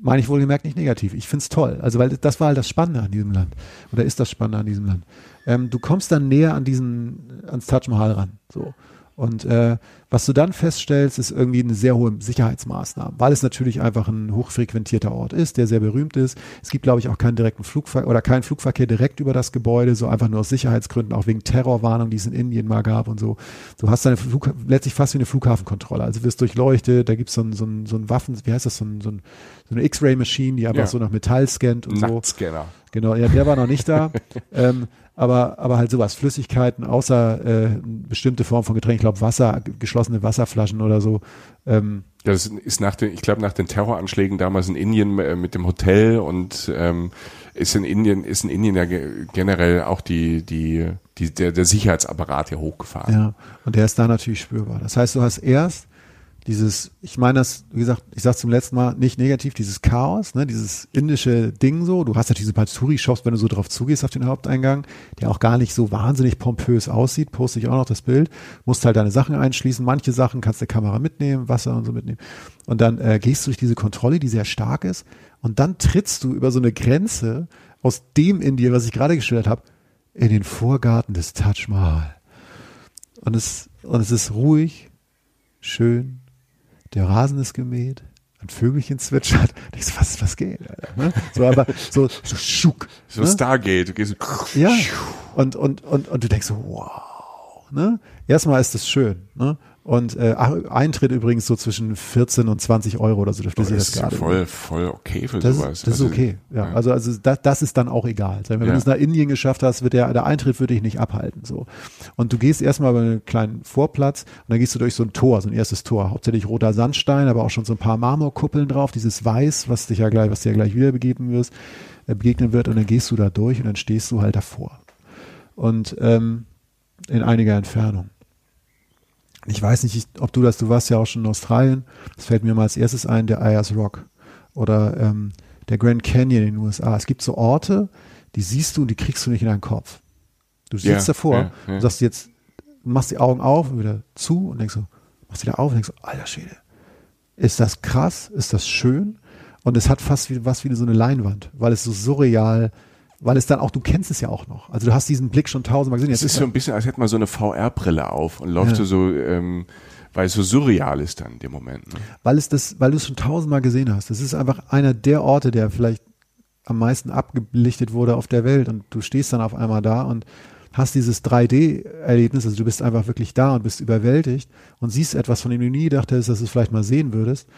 meine ich wohlgemerkt nicht negativ. Ich find's toll. Also, weil das war halt das Spannende an diesem Land. Oder ist das Spannende an diesem Land. Ähm, du kommst dann näher an diesen, ans Taj Mahal ran. So. Und äh, was du dann feststellst, ist irgendwie eine sehr hohe Sicherheitsmaßnahme, weil es natürlich einfach ein hochfrequentierter Ort ist, der sehr berühmt ist. Es gibt, glaube ich, auch keinen direkten Flugverkehr oder keinen Flugverkehr direkt über das Gebäude, so einfach nur aus Sicherheitsgründen, auch wegen Terrorwarnung, die es in Indien mal gab und so. Du hast deine Flug, letztlich fast wie eine Flughafenkontrolle. Also du wirst durchleuchtet, da gibt's so ein, so ein, so ein Waffen, wie heißt das, so, ein, so, ein, so eine X-Ray-Maschine, die einfach Ja. so nach Metall scannt und so. Nacktscanner. Genau, ja, der war noch nicht da. ähm, aber, aber halt sowas, Flüssigkeiten, außer äh, bestimmte Form von Getränk, ich glaube Wasser, geschlossene Wasserflaschen oder so. Ähm, Das ist nach den, ich glaube, nach den Terroranschlägen damals in Indien äh, mit dem Hotel und ähm, ist in Indien, ist in Indien ja ge- generell auch die, die, die, der, der Sicherheitsapparat hier hochgefahren. ja, und der ist da natürlich spürbar. Das heißt, du hast erst dieses, ich meine das, wie gesagt, ich sag's zum letzten Mal, nicht negativ, dieses Chaos, ne, dieses indische Ding so. Du hast ja diese Patsuri-Shops, wenn du so drauf zugehst auf den Haupteingang, der auch gar nicht so wahnsinnig pompös aussieht, poste ich auch noch das Bild, musst halt deine Sachen einschließen. Manche Sachen kannst du Kamera mitnehmen, Wasser und so mitnehmen. Und dann äh, gehst du durch diese Kontrolle, die sehr stark ist, und dann trittst du über so eine Grenze aus dem Indien, was ich gerade geschildert habe, in den Vorgarten des Taj Mahal. Und es, und es ist ruhig, schön, der Rasen ist gemäht, ein Vögelchen zwitschert. Ich so, was, was geht? Alter, ne? So aber so, so schuck. So ne? Stargate, du gehst Ja. Und, und, und, und du denkst so, wow. Ne? Erstmal ist das schön. Ne? Und äh, Eintritt übrigens so zwischen 14 und 20 Euro oder so dürfte sie das das ist ja gerade. voll, voll okay für Das, sowas. ist, das ist Also, okay. Ja, also, also das, das ist dann auch egal. Wenn Ja. du es nach Indien geschafft hast, wird der, der Eintritt würde dich nicht abhalten. So. Und du gehst erstmal über einen kleinen Vorplatz und dann gehst du durch so ein Tor, so ein erstes Tor. Hauptsächlich roter Sandstein, aber auch schon so ein paar Marmorkuppeln drauf, dieses Weiß, was dich ja gleich, was dir ja gleich wieder begegnen wirst, äh, begegnen wird. Und dann gehst du da durch und dann stehst du halt davor. Und ähm, in einiger Entfernung. Ich weiß nicht, ich, ob du das, du warst ja auch schon in Australien. Das fällt mir mal als erstes ein, der Ayers Rock oder ähm, der Grand Canyon in den USA. Es gibt so Orte, die siehst du und die kriegst du nicht in deinen Kopf. Du sitzt Ja, davor ja, ja. und sagst jetzt, machst die Augen auf und wieder zu und denkst so, machst wieder auf und denkst so, alter Schwede, ist das krass, ist das schön? Und es hat fast wie, was wie so eine Leinwand, weil es so surreal, weil es dann auch, du kennst es ja auch noch. Also du hast diesen Blick schon tausendmal gesehen. Es ist so ein bisschen, als hätte man so eine VR-Brille auf und läuft Ja. so, so ähm, weil es so surreal ist dann in dem Moment. Ne? weil es das, weil du es schon tausendmal gesehen hast. Das ist einfach einer der Orte, der vielleicht am meisten abgelichtet wurde auf der Welt und du stehst dann auf einmal da und hast dieses 3D-Erlebnis, also du bist einfach wirklich da und bist überwältigt und siehst etwas, von dem du nie dachtest, dass du es vielleicht mal sehen würdest.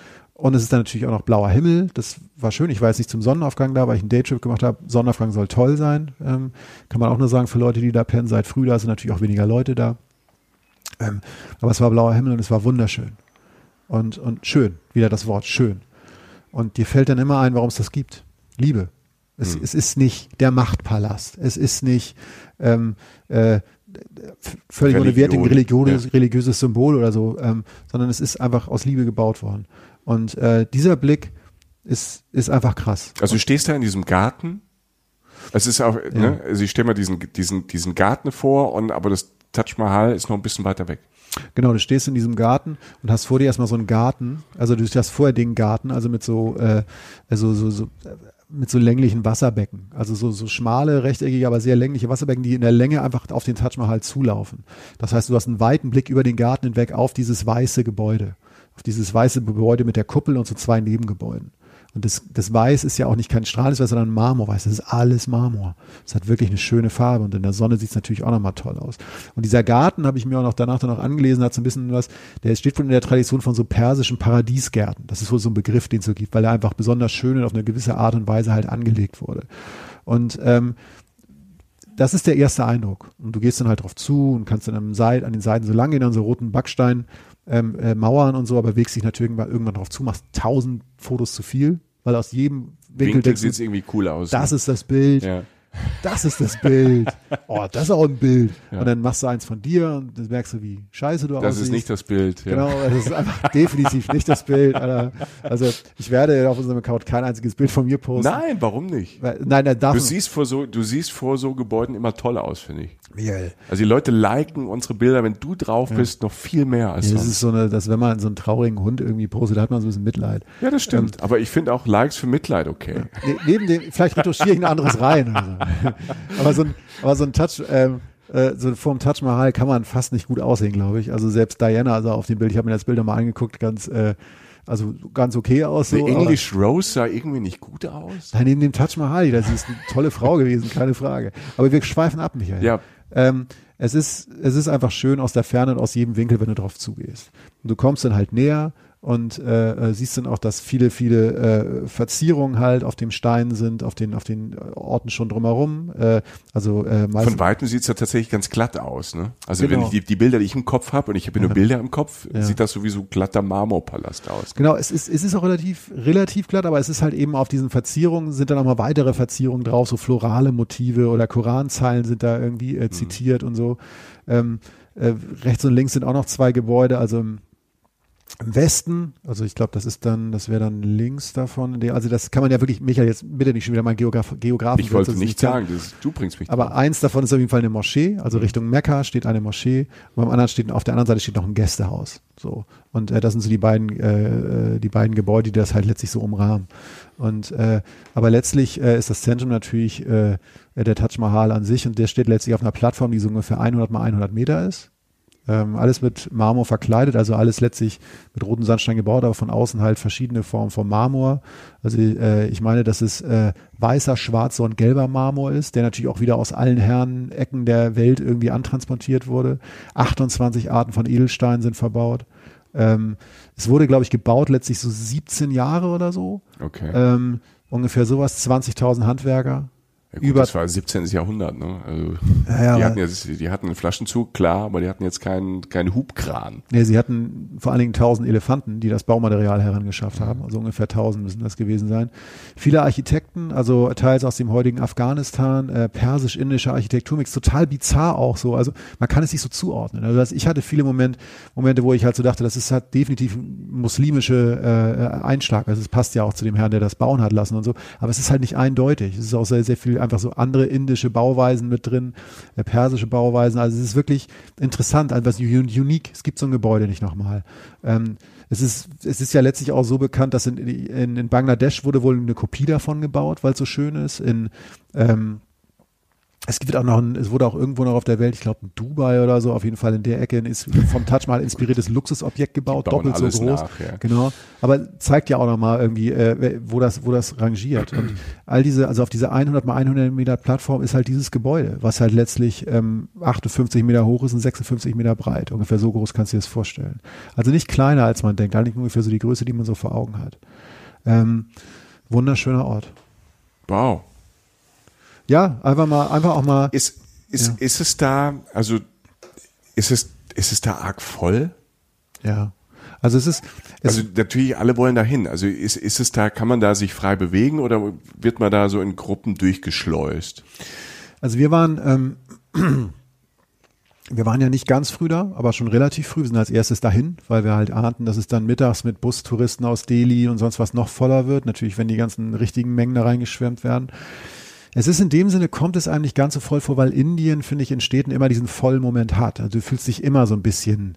Und es ist dann natürlich auch noch blauer Himmel. Das war schön. Ich war jetzt nicht zum Sonnenaufgang da, weil ich einen Daytrip gemacht habe. Sonnenaufgang soll toll sein. Ähm, kann man auch nur sagen, für Leute, die da pennen, seid früh da, sind natürlich auch weniger Leute da. Ähm, aber es war blauer Himmel und es war wunderschön. Und, und schön. Wieder das Wort schön. Und dir fällt dann immer ein, warum es das gibt. Liebe. Es, Hm. es ist nicht der Machtpalast. Es ist nicht ähm, äh, völlig ohne Religion, Wertung religiöses, religiöses Symbol oder so, ähm, sondern es ist einfach aus Liebe gebaut worden. Und äh, dieser Blick ist, ist einfach krass. Also du stehst da in diesem Garten. Es ist auch, ne, also ich stelle mir diesen, diesen, diesen Garten vor und aber das Taj Mahal ist noch ein bisschen weiter weg. Genau, du stehst in diesem Garten und hast vor dir erstmal so einen Garten, also du hast vorher den Garten, also mit so, äh, also so, so mit so länglichen Wasserbecken, also so, so schmale, rechteckige, aber sehr längliche Wasserbecken, die in der Länge einfach auf den Taj Mahal zulaufen. Das heißt, du hast einen weiten Blick über den Garten hinweg auf dieses weiße Gebäude, auf dieses weiße Gebäude mit der Kuppel und so zwei Nebengebäuden. Und das, das Weiß ist ja auch nicht kein strahlend Weiß, sondern Marmorweiß. Das ist alles Marmor. Es hat wirklich eine schöne Farbe und in der Sonne sieht es natürlich auch nochmal toll aus. Und dieser Garten habe ich mir auch noch danach dann noch angelesen, hat so ein bisschen was, der steht wohl in der Tradition von so persischen Paradiesgärten. Das ist wohl so ein Begriff, den es so gibt, weil er einfach besonders schön und auf eine gewisse Art und Weise halt angelegt wurde. Und ähm, das ist der erste Eindruck. Und du gehst dann halt drauf zu und kannst dann an den Seiten so lang gehen, an so roten Backstein, ähm, äh, Mauern und so, aber bewegst dich natürlich irgendwann, irgendwann drauf zu, machst tausend Fotos zu viel, weil aus jedem Winkel, Winkel sieht du, irgendwie cool aus. das ne? ist das Bild, ja. Das ist das Bild. Oh, das ist auch ein Bild. Ja. Und dann machst du eins von dir und dann merkst du, wie scheiße du Das aussiehst. ist nicht das Bild. Ja. Genau, das ist einfach definitiv nicht das Bild. Alter. Also ich werde auf unserem Account kein einziges Bild von mir posten. Nein, warum nicht? Weil, nein, er darf Du siehst vor so, du siehst vor so Gebäuden immer toll aus, finde ich. Michael. Also die Leute liken unsere Bilder, wenn du drauf bist, noch viel mehr als Ja, das sonst. ist so eine, dass wenn man so einen traurigen Hund irgendwie postet, da hat man so ein bisschen Mitleid. Ja, das stimmt. Ähm, Aber ich finde auch Likes für Mitleid okay. Ne- neben dem, vielleicht retuschiere ich ein anderes rein. Oder so. aber so ein, aber so ein Touch, ähm, äh, so vorm Touch Mahal kann man fast nicht gut aussehen, glaube ich. Also selbst Diana, also auf dem Bild, ich habe mir das Bild nochmal angeguckt, ganz, äh, also ganz okay aus. So, Die aber- English Rose sah irgendwie nicht gut aus. Nein, neben dem Taj Mahal, das ist eine tolle Frau gewesen, keine Frage. Aber wir schweifen ab, Michael. Ja. Ähm, es ist, es ist einfach schön aus der Ferne und aus jedem Winkel, wenn du drauf zugehst. Und du kommst dann halt näher und äh, äh, siehst dann auch, dass viele, viele äh, Verzierungen halt auf dem Stein sind, auf den, auf den Orten schon drumherum. Äh, also äh, Von Weitem sieht's ja tatsächlich ganz glatt aus. Ne? Also Genau. wenn ich die, die Bilder, die ich im Kopf habe, und ich habe nur Bilder im Kopf, Ja. sieht das sowieso glatter Marmorpalast aus. Genau, es ist, es ist auch relativ, relativ glatt, aber es ist halt eben auf diesen Verzierungen sind dann auch mal weitere Verzierungen drauf, so florale Motive oder Koranzeilen sind da irgendwie Mhm. äh, zitiert und so. Ähm, äh, rechts und links sind auch noch zwei Gebäude, also Im Westen, also ich glaube, das ist dann, das wäre dann links davon. Also das kann man ja wirklich, Michael, jetzt bitte nicht schon wieder mal Geograf, Geografen. Ich wollte nicht sagen, das, du bringst mich Aber drauf. eins davon ist auf jeden Fall eine Moschee, also Mhm. Richtung Mekka steht eine Moschee und beim anderen steht, auf der anderen Seite steht noch ein Gästehaus. So. Und äh, das sind so die beiden, äh, äh, die beiden Gebäude, die das halt letztlich so umrahmen. Und äh, aber letztlich äh, ist das Zentrum natürlich äh, der Taj Mahal an sich und der steht letztlich auf einer Plattform, die so ungefähr 100 mal 100 Meter ist. Ähm, alles mit Marmor verkleidet, also alles letztlich mit rotem Sandstein gebaut, aber von außen halt verschiedene Formen von Marmor. Also äh, ich meine, dass es äh, weißer, schwarzer und gelber Marmor ist, der natürlich auch wieder aus allen Herren Ecken der Welt irgendwie antransportiert wurde. 28 Arten von Edelsteinen sind verbaut. Ähm, es wurde, glaube ich, gebaut letztlich so 17 Jahre oder so. Okay. Ähm, ungefähr sowas, 20.000 Handwerker. Ja, gut, über- das war 17. Jahrhundert, ne? Also, Ja, die, hatten jetzt, die hatten einen Flaschenzug, klar, aber die hatten jetzt keinen, keinen Hubkran. Nee, sie hatten vor allen Dingen 1000 Elefanten, die das Baumaterial herangeschafft haben. Also ungefähr 1000 müssen das gewesen sein. Viele Architekten, also teils aus dem heutigen Afghanistan, äh, persisch-indischer Architekturmix, total bizarr auch so. Also man kann es nicht so zuordnen. Also ich hatte viele Moment, Momente, wo ich halt so dachte, das ist halt definitiv ein muslimische äh, Einschlag. Also es passt ja auch zu dem Herrn, der das bauen hat lassen und so. Aber es ist halt nicht eindeutig. Es ist auch sehr, sehr viel einfach so andere indische Bauweisen mit drin, äh, persische Bauweisen. Also es ist wirklich interessant, etwas un- unique. Es gibt so ein Gebäude nicht nochmal. Ähm, es ist, es ist ja letztlich auch so bekannt, dass in, in, in Bangladesch wurde wohl eine Kopie davon gebaut, weil es so schön ist. In, ähm, es gibt auch noch ein, es wurde auch irgendwo noch auf der Welt, ich glaube in Dubai oder so, auf jeden Fall in der Ecke ins- vom Taj Mahal inspiriertes Luxusobjekt gebaut, doppelt so groß. nach, ja. Genau. Aber zeigt ja auch nochmal irgendwie, äh, wo das, wo das rangiert. Und all diese, also auf dieser 100 mal 100 Meter Plattform ist halt dieses Gebäude, was halt letztlich ähm, 58 Meter hoch ist und 56 Meter breit. Ungefähr so groß kannst du dir das vorstellen. Also nicht kleiner als man denkt, eigentlich ungefähr so die Größe, die man so vor Augen hat. Ähm, wunderschöner Ort. Wow. Ja, einfach mal, einfach auch mal. Ist, ist, Ja. ist es da, also, ist es, ist es da arg voll? Ja. Also es ist, es, Also natürlich, alle wollen dahin. Also ist, ist es da, kann man da sich frei bewegen oder wird man da so in Gruppen durchgeschleust? Also wir waren, ähm, wir waren ja nicht ganz früh da, aber schon relativ früh. Wir sind als erstes dahin, weil wir halt ahnten, dass es dann mittags mit Bustouristen aus Delhi und sonst was noch voller wird. Natürlich, wenn die ganzen richtigen Mengen da reingeschwemmt werden. Es ist in dem Sinne, kommt es einem nicht ganz so voll vor, weil Indien, finde ich, in Städten immer diesen vollen Moment hat. Also du fühlst dich immer so ein bisschen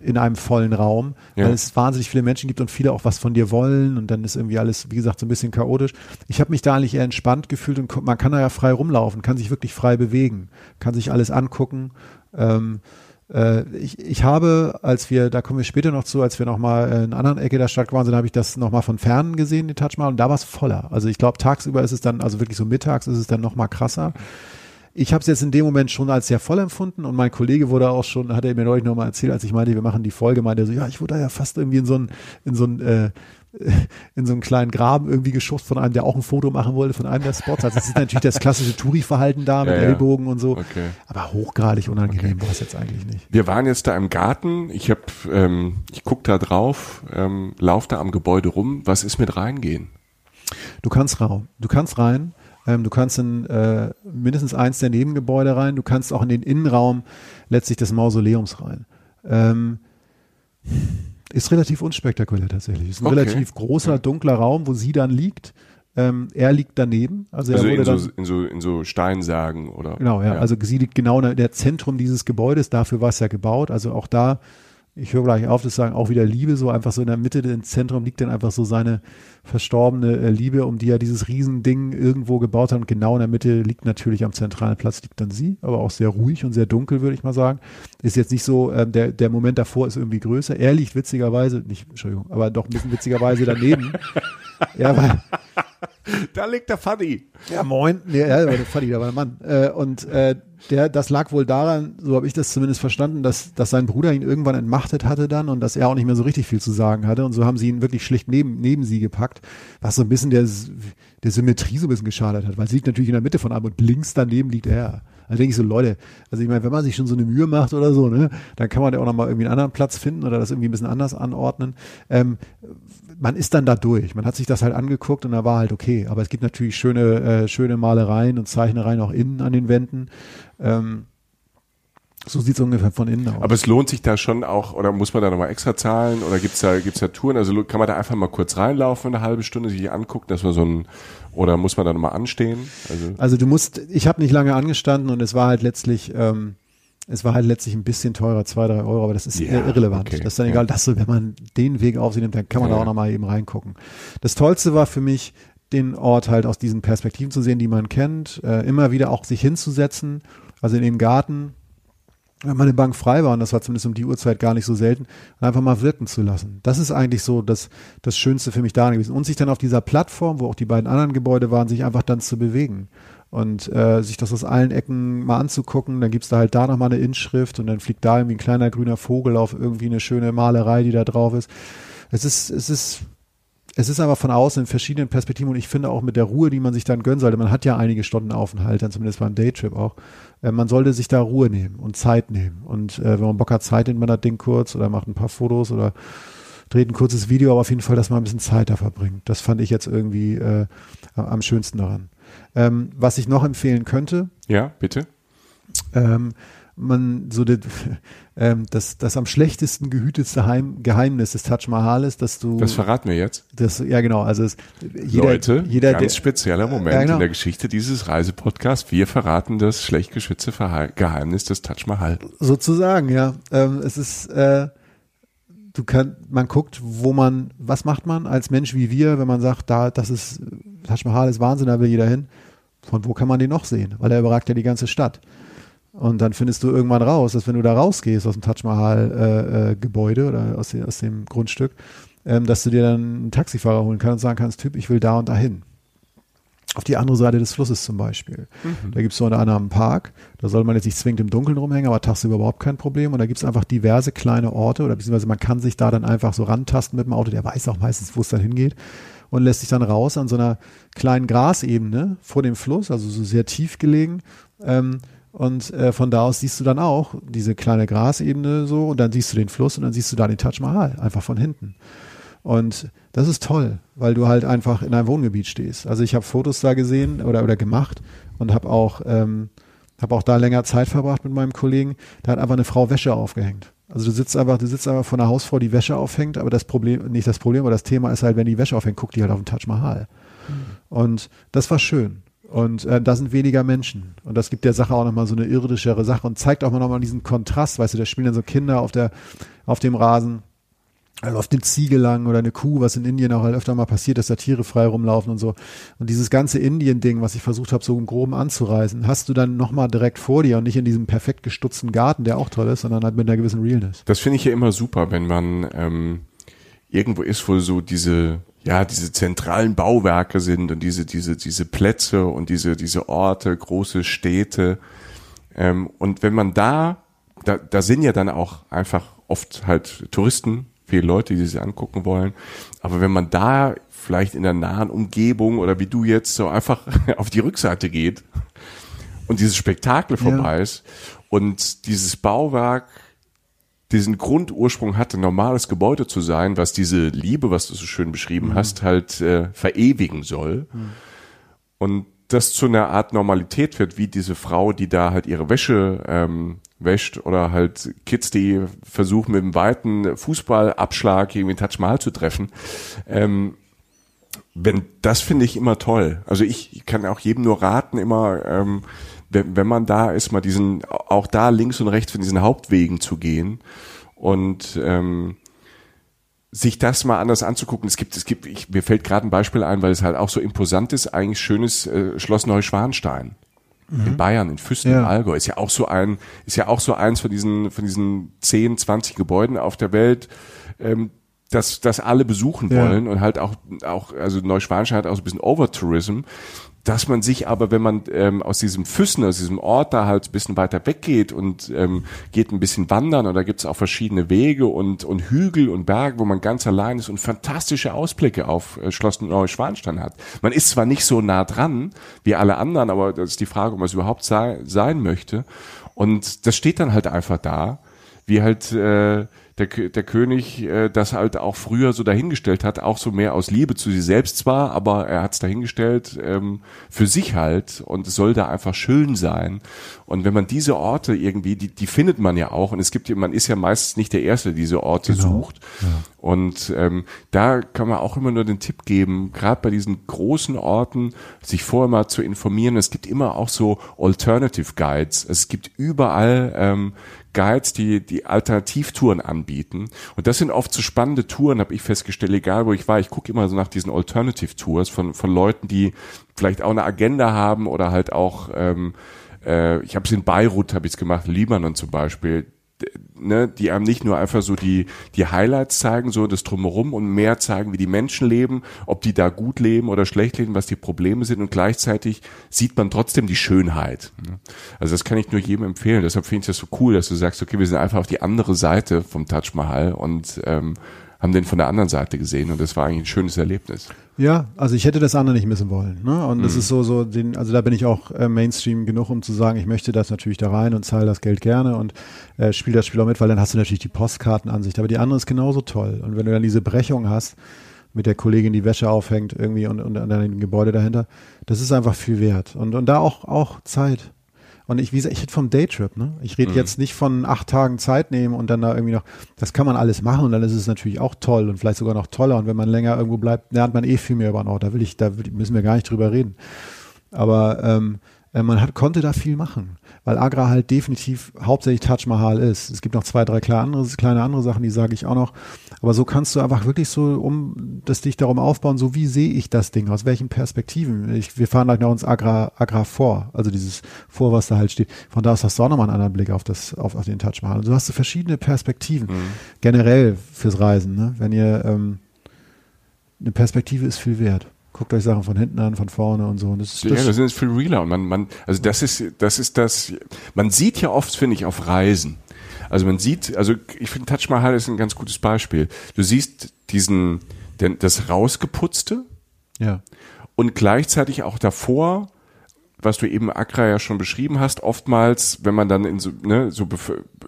in einem vollen Raum, Ja. weil es wahnsinnig viele Menschen gibt und viele auch was von dir wollen und dann ist irgendwie alles, wie gesagt, so ein bisschen chaotisch. Ich habe mich da eigentlich eher entspannt gefühlt und man kann da ja frei rumlaufen, kann sich wirklich frei bewegen, kann sich alles angucken. Ähm, äh, ich, ich habe, als wir, da kommen wir später noch zu, als wir nochmal in einer anderen Ecke der Stadt waren sind, habe ich das nochmal von Fernen gesehen, den Taj Mahal, und da war es voller. Also ich glaube, tagsüber ist es dann, also wirklich so mittags ist es dann nochmal krasser. Ich habe es jetzt in dem Moment schon als sehr voll empfunden und mein Kollege wurde auch schon, hat er mir neulich nochmal erzählt, als ich meinte, wir machen die Folge, meinte er so, ja, ich wurde da ja fast irgendwie in so einen, in so einen, äh, in so einen kleinen Graben irgendwie geschubst von einem, der auch ein Foto machen wollte von einem der Spots. Also es ist natürlich das klassische Touri-Verhalten da mit Ja, ja. Ellbogen und so. Okay. Aber hochgradig unangenehm war es jetzt eigentlich nicht. Wir waren jetzt da im Garten. Ich habe, ähm, ich guck da drauf, ähm, lauf da am Gebäude rum. Was ist mit reingehen? Du kannst raum, du kannst rein, ähm, du kannst in äh, mindestens eins der Nebengebäude rein, du kannst auch in den Innenraum letztlich des Mausoleums rein. Ähm, ist relativ unspektakulär tatsächlich. Ist ein Okay. relativ großer, dunkler Raum, wo sie dann liegt. Ähm, er liegt daneben. Also, Also er wurde in dann, so, in so in so Steinsagen oder Genau, ja. Also sie liegt genau in der Zentrum dieses Gebäudes, dafür war es ja gebaut. Also auch da, ich höre gleich auf, das sagen, auch wieder Liebe, so einfach so in der Mitte, im Zentrum liegt dann einfach so seine verstorbene äh, Liebe, um die er dieses Riesending irgendwo gebaut hat. Und genau in der Mitte liegt natürlich am zentralen Platz liegt dann sie, aber auch sehr ruhig und sehr dunkel, würde ich mal sagen. Ist jetzt nicht so, ähm, der, der Moment davor ist irgendwie größer. Er liegt witzigerweise, nicht, Entschuldigung, aber doch ein bisschen witzigerweise daneben. ja, weil, da liegt der Faddy. ja, moin. Nee, ja, der Fadi, da war der Mann. Äh, und äh, der, das lag wohl daran, so habe ich das zumindest verstanden, dass, dass sein Bruder ihn irgendwann entmachtet hatte dann und dass er auch nicht mehr so richtig viel zu sagen hatte. Und so haben sie ihn wirklich schlicht neben, neben sie gepackt, was so ein bisschen der, der Symmetrie so ein bisschen geschadet hat, weil sie liegt natürlich in der Mitte von einem und links daneben liegt er. Da denke ich so, Leute, also ich meine, wenn man sich schon so eine Mühe macht oder so, ne, dann kann man ja auch nochmal irgendwie einen anderen Platz finden oder das irgendwie ein bisschen anders anordnen. Ähm, man ist dann da durch. Man hat sich das halt angeguckt und da war halt okay. Aber es gibt natürlich schöne, äh, schöne Malereien und Zeichnereien auch innen an den Wänden. Ähm, So sieht's ungefähr von innen aus. Aber es lohnt sich da schon auch, oder muss man da nochmal extra zahlen, oder gibt's da, gibt's da Touren? Also kann man da einfach mal kurz reinlaufen, eine halbe Stunde sich angucken, dass man so ein, oder muss man da nochmal anstehen? Also, also du musst, ich habe nicht lange angestanden und es war halt letztlich, ähm, es war halt letztlich ein bisschen teurer, zwei, drei Euro, aber das ist ja, irrelevant. Okay, das ist dann egal, ja. dass du, wenn man den Weg auf sich nimmt, dann kann man ja. da auch nochmal eben reingucken. Das Tollste war für mich, den Ort halt aus diesen Perspektiven zu sehen, die man kennt, äh, immer wieder auch sich hinzusetzen, also in dem Garten, wenn meine Bank frei war, und das war zumindest um die Uhrzeit gar nicht so selten, einfach mal wirken zu lassen. Das ist eigentlich so das, das Schönste für mich da gewesen. Und sich dann auf dieser Plattform, wo auch die beiden anderen Gebäude waren, sich einfach dann zu bewegen und äh, sich das aus allen Ecken mal anzugucken. Dann gibt's da halt da nochmal eine Inschrift und dann fliegt da irgendwie ein kleiner grüner Vogel auf irgendwie eine schöne Malerei, die da drauf ist. Es ist, es ist, es ist aber von außen in verschiedenen Perspektiven und ich finde auch mit der Ruhe, die man sich dann gönnen sollte, man hat ja einige Stunden Aufenthalt, dann zumindest beim Daytrip auch, äh, man sollte sich da Ruhe nehmen und Zeit nehmen. Und äh, wenn man Bock hat, Zeit nimmt man das Ding kurz oder macht ein paar Fotos oder dreht ein kurzes Video, aber auf jeden Fall, dass man ein bisschen Zeit da verbringt. Das fand ich jetzt irgendwie äh, am schönsten daran. Ähm, was ich noch empfehlen könnte. Ja, bitte. Ähm, man so das, ähm, das, das am schlechtesten gehütetste Heim, Geheimnis des Taj Mahal ist, dass du. Das verraten wir jetzt. Das, ja, genau. Also es, jeder, Leute, jeder, ganz der, spezieller Moment ja, genau. in der Geschichte dieses Reisepodcasts. Wir verraten das schlecht geschützte Geheimnis des Taj Mahal. Sozusagen, ja. Ähm, es ist, äh, du kann, man guckt, wo man, was macht man als Mensch wie wir, wenn man sagt, da, das ist, Taj Mahal ist Wahnsinn, da will jeder hin. Von wo kann man den noch sehen? Weil er überragt ja die ganze Stadt. Und dann findest du irgendwann raus, dass wenn du da rausgehst aus dem Taj Mahal-Gebäude äh, äh, oder aus, aus, dem Grundstück, ähm, dass du dir dann einen Taxifahrer holen kannst und sagen kannst, Typ, ich will da und dahin. Auf die andere Seite des Flusses zum Beispiel. Mhm. Da gibt es so einen anderen Park, da soll man jetzt nicht zwingend im Dunkeln rumhängen, aber tagsüber überhaupt kein Problem. Und da gibt es einfach diverse kleine Orte oder beziehungsweise man kann sich da dann einfach so rantasten mit dem Auto, der weiß auch meistens, wo es dann hingeht und lässt sich dann raus an so einer kleinen Grasebene vor dem Fluss, also so sehr tief gelegen. Ähm, und äh, von da aus siehst du dann auch diese kleine Grasebene so und dann siehst du den Fluss und dann siehst du da den Taj Mahal, einfach von hinten. Und das ist toll, weil du halt einfach in einem Wohngebiet stehst. Also ich habe Fotos da gesehen oder, oder gemacht und habe auch, ähm, hab auch da länger Zeit verbracht mit meinem Kollegen. Da hat einfach eine Frau Wäsche aufgehängt. Also du sitzt einfach, du sitzt einfach vor einer Hausfrau, die Wäsche aufhängt, aber das Problem, nicht das Problem, aber das Thema ist halt, wenn die Wäsche aufhängt, guckt die halt auf den Taj Mahal. Mhm. Und das war schön. Und äh, da sind weniger Menschen. Und das gibt der Sache auch nochmal so eine irdischere Sache und zeigt auch mal nochmal diesen Kontrast. Weißt du, da spielen dann so Kinder auf, der, auf dem Rasen, also auf den Ziegelang oder eine Kuh, was in Indien auch halt öfter mal passiert, dass da Tiere frei rumlaufen und so. Und dieses ganze Indien-Ding, was ich versucht habe, so im Groben anzureißen, hast du dann nochmal direkt vor dir und nicht in diesem perfekt gestutzten Garten, der auch toll ist, sondern halt mit einer gewissen Realness. Das finde ich ja immer super, wenn man ähm, irgendwo ist, wo so diese ja, diese zentralen Bauwerke sind und diese, diese, diese Plätze und diese, diese Orte, große Städte. Ähm, und wenn man da, da, da sind ja dann auch einfach oft halt Touristen, viele Leute, die sich angucken wollen. Aber wenn man da vielleicht in der nahen Umgebung oder wie du jetzt so einfach auf die Rückseite geht und dieses Spektakel vorbei ja. ist und dieses Bauwerk diesen Grundursprung hatte, normales Gebäude zu sein, was diese Liebe, was du so schön beschrieben mhm. hast, halt äh, verewigen soll. Mhm. Und das zu einer Art Normalität wird, wie diese Frau, die da halt ihre Wäsche ähm, wäscht oder halt Kids, die versuchen mit einem weiten Fußballabschlag irgendwie Taj Mahal zu treffen. Ähm, wenn das finde ich immer toll. Also ich kann auch jedem nur raten, immer ähm, wenn, wenn man da ist, mal diesen, auch da links und rechts von diesen Hauptwegen zu gehen und ähm, sich das mal anders anzugucken. Es gibt, es gibt, ich, mir fällt gerade ein Beispiel ein, weil es halt auch so imposant ist, eigentlich schönes äh, Schloss Neuschwanstein. Mhm. In Bayern, in Füssen ja. im Allgäu, ist ja auch so ein, ist ja auch so eins von diesen, von diesen 10, 20 Gebäuden auf der Welt, ähm, das, das alle besuchen wollen ja. und halt auch, auch, also Neuschwanstein hat auch so ein bisschen Overtourism dass man sich aber, wenn man ähm, aus diesem Füssen, aus diesem Ort da halt ein bisschen weiter weggeht und ähm, geht ein bisschen wandern und da gibt's auch verschiedene Wege und, und Hügel und Berge, wo man ganz allein ist und fantastische Ausblicke auf äh, Schloss Neuschwanstein hat. Man ist zwar nicht so nah dran wie alle anderen, aber das ist die Frage, ob man es überhaupt sei, sein möchte. Und das steht dann halt einfach da, wie halt äh, der, der König äh, das halt auch früher so dahingestellt hat, auch so mehr aus Liebe zu sich selbst zwar, aber er hat es dahingestellt ähm, für sich halt und es soll da einfach schön sein. Und wenn man diese Orte irgendwie, die, die findet man ja auch und es gibt, man ist ja meistens nicht der Erste, der diese Orte Genau. sucht. Ja. Und ähm, da kann man auch immer nur den Tipp geben, gerade bei diesen großen Orten, sich vorher mal zu informieren. Es gibt immer auch so Alternative Guides. Es gibt überall ähm, Guides, die die Alternativtouren anbieten. Und das sind oft so spannende Touren, habe ich festgestellt, egal wo ich war. Ich gucke immer so nach diesen Alternative Tours von, von Leuten, die vielleicht auch eine Agenda haben oder halt auch, ähm, äh, ich habe es in Beirut, habe ich es gemacht, Libanon zum Beispiel ne, die einem nicht nur einfach so die, die Highlights zeigen, so das Drumherum und mehr zeigen, wie die Menschen leben, ob die da gut leben oder schlecht leben, was die Probleme sind und gleichzeitig sieht man trotzdem die Schönheit. ne. Also das kann ich nur jedem empfehlen. Deshalb finde ich das so cool, dass du sagst, okay, wir sind einfach auf die andere Seite vom Taj Mahal und ähm, haben den von der anderen Seite gesehen und das war eigentlich ein schönes Erlebnis. Ja, also ich hätte das andere nicht missen wollen. Ne? Und Mhm. das ist so, so den, also da bin ich auch äh, Mainstream genug, um zu sagen, ich möchte das natürlich da rein und zahle das Geld gerne und äh, spiele das Spiel auch mit, weil dann hast du natürlich die Postkartenansicht. Aber die andere ist genauso toll. Und wenn du dann diese Brechung hast, mit der Kollegin die Wäsche aufhängt irgendwie und, und an dem Gebäude dahinter, das ist einfach viel wert. Und, und da auch, auch Zeit. Und ich, wie gesagt, ich rede vom Daytrip, ne? Ich rede jetzt nicht von acht Tagen Zeit nehmen und dann da irgendwie noch, das kann man alles machen und dann ist es natürlich auch toll und vielleicht sogar noch toller. Und wenn man länger irgendwo bleibt, lernt man eh viel mehr über einen Ort. Da will ich, da will, müssen wir gar nicht drüber reden. Aber ähm, äh, man hat, konnte da viel machen, weil Agra halt definitiv hauptsächlich Taj Mahal ist. Es gibt noch zwei, drei kleine andere, kleine andere Sachen, die sage ich auch noch. Aber so kannst du einfach wirklich so um das dich darum aufbauen, so wie sehe ich das Ding, aus welchen Perspektiven. Ich, wir fahren gleich nach uns Agra, Agra vor, also dieses vor, was da halt steht. Von da aus hast du auch nochmal einen anderen Blick auf das, auf, auf den Taj Mahal. Und so hast du verschiedene Perspektiven. Generell fürs Reisen, ne? Wenn ihr ähm, eine Perspektive ist viel wert. Guckt euch Sachen von hinten an, von vorne und so. Und das ist, Ja, das, das ist viel realer. Und man, man, also das ist, das ist das, man sieht ja oft, finde ich, auf Reisen. Also man sieht, also ich finde Taj Mahal ist ein ganz gutes Beispiel. Du siehst diesen, den, das rausgeputzte ja. und gleichzeitig auch davor, was du eben Accra ja schon beschrieben hast, oftmals, wenn man dann in so, ne, so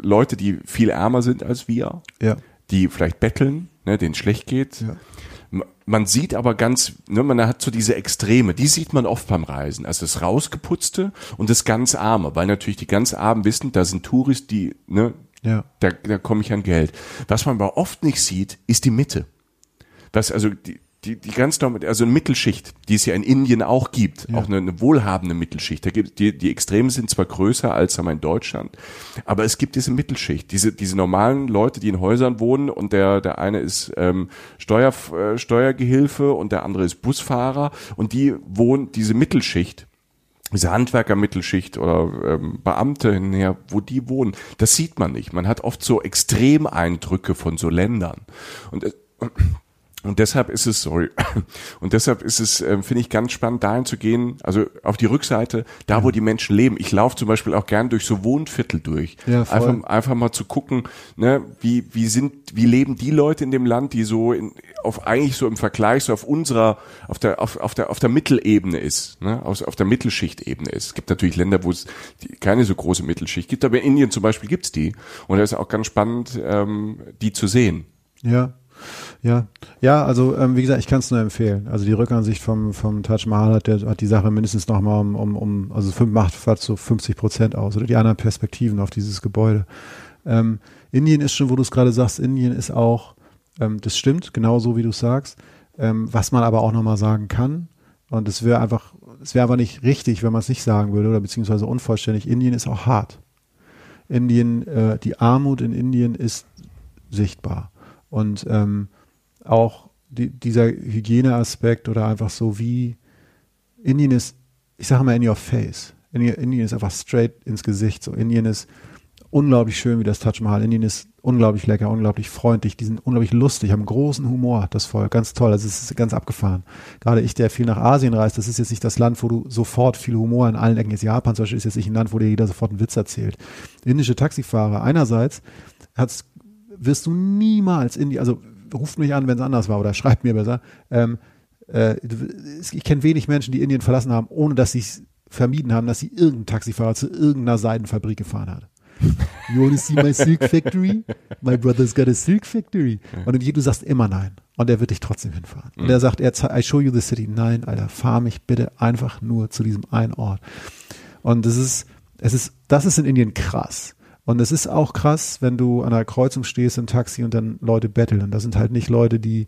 Leute, die viel ärmer sind als wir, Ja. die vielleicht betteln, ne, denen schlecht geht. Ja. Man sieht aber ganz, ne, man hat so diese Extreme, die sieht man oft beim Reisen. Also das rausgeputzte und das ganz arme, weil natürlich die ganz armen wissen, da sind Touris, die, ne, Ja. da, da komme ich an Geld. Was man aber oft nicht sieht, ist die Mitte. Was also die, die, die ganz normal, also eine Mittelschicht, die es ja in Indien auch gibt, auch eine, eine wohlhabende Mittelschicht. Da gibt die, die Extremen sind zwar größer als sagen wir, in Deutschland, aber es gibt diese Mittelschicht, diese diese normalen Leute, die in Häusern wohnen und der der eine ist ähm, Steuer, äh, Steuergehilfe und der andere ist Busfahrer und die wohnen diese Mittelschicht diese Handwerkermittelschicht oder ähm, Beamte hinher, wo die wohnen, das sieht man nicht. Man hat oft so Extremeindrücke von so Ländern. Und äh, und deshalb ist es, sorry, und deshalb ist es, ähm, finde ich, ganz spannend, dahin zu gehen, also auf die Rückseite, da wo die Menschen leben. Ich laufe zum Beispiel auch gern durch so Wohnviertel durch. Ja, voll. einfach, einfach mal zu gucken, ne, wie, wie sind, wie leben die Leute in dem Land, die so in, auf eigentlich so im Vergleich so auf unserer, auf der, auf, auf der, auf der Mittelebene ist, ne, auf, auf der Mittelschichtebene ist. Es gibt natürlich Länder, wo es die, keine so große Mittelschicht gibt, aber in Indien zum Beispiel gibt's die. Und da ist auch ganz spannend, ähm, die zu sehen. Ja. Ja, ja, also ähm, wie gesagt, ich kann es nur empfehlen. Also die Rückansicht vom, vom Taj Mahal hat, der, hat die Sache mindestens nochmal um, um, um, also fünf, macht fast so 50 Prozent aus oder die anderen Perspektiven auf dieses Gebäude. Ähm, Indien ist schon, wo du es gerade sagst, Indien ist auch, ähm, das stimmt, genau so wie du sagst. Ähm, was man aber auch nochmal sagen kann, und es wäre einfach, es wäre aber nicht richtig, wenn man es nicht sagen würde oder beziehungsweise unvollständig, Indien ist auch hart. Indien, äh, die Armut in Indien ist sichtbar. Und ähm, auch die, dieser Hygieneaspekt oder einfach so wie Indien ist, ich sage mal in your face. Indien, Indien ist einfach straight ins Gesicht. So Indien ist unglaublich schön wie das Taj Mahal. Indien ist unglaublich lecker, unglaublich freundlich, die sind unglaublich lustig, haben großen Humor, das Volk, ganz toll, also es ist ganz abgefahren. Gerade ich, der viel nach Asien reist, das ist jetzt nicht das Land, wo du sofort viel Humor in allen Ecken ist. Japan zum Beispiel ist jetzt nicht ein Land, wo dir jeder sofort einen Witz erzählt. Indische Taxifahrer, einerseits hat's, wirst du niemals in die, also ruft mich an, wenn es anders war oder schreibt mir besser. Ähm, äh, ich kenne wenig Menschen, die Indien verlassen haben, ohne dass sie es vermieden haben, dass sie irgendeinen Taxifahrer zu irgendeiner Seidenfabrik gefahren hat. You wanna see my silk factory? My brother's got a silk factory. Und du sagst immer nein. Und er wird dich trotzdem hinfahren. Und er sagt, er, I show you the city. Nein, Alter, fahr mich bitte einfach nur zu diesem einen Ort. Und das ist, es ist, das ist in Indien krass. Und es ist auch krass, wenn du an einer Kreuzung stehst im Taxi und dann Leute betteln. Und das sind halt nicht Leute, die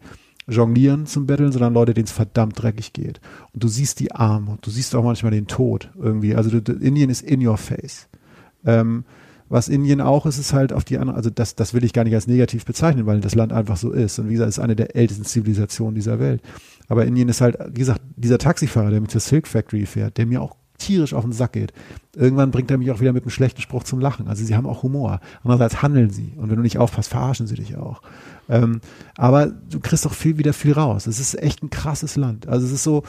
jonglieren zum Betteln, sondern Leute, denen es verdammt dreckig geht. Und du siehst die Armut, du siehst auch manchmal den Tod irgendwie. Also Indien ist in your face. Ähm, was Indien auch ist, ist halt auf die andere, also das, das will ich gar nicht als negativ bezeichnen, weil das Land einfach so ist. Und wie gesagt, es ist eine der ältesten Zivilisationen dieser Welt. Aber Indien ist halt, wie gesagt, dieser Taxifahrer, der mit zur Silk Factory fährt, der mir auch tierisch auf den Sack geht. Irgendwann bringt er mich auch wieder mit einem schlechten Spruch zum Lachen. Also sie haben auch Humor. Andererseits handeln sie. Und wenn du nicht aufpasst, verarschen sie dich auch. Ähm, aber du kriegst auch viel wieder viel raus. Es ist echt ein krasses Land. Also es ist so,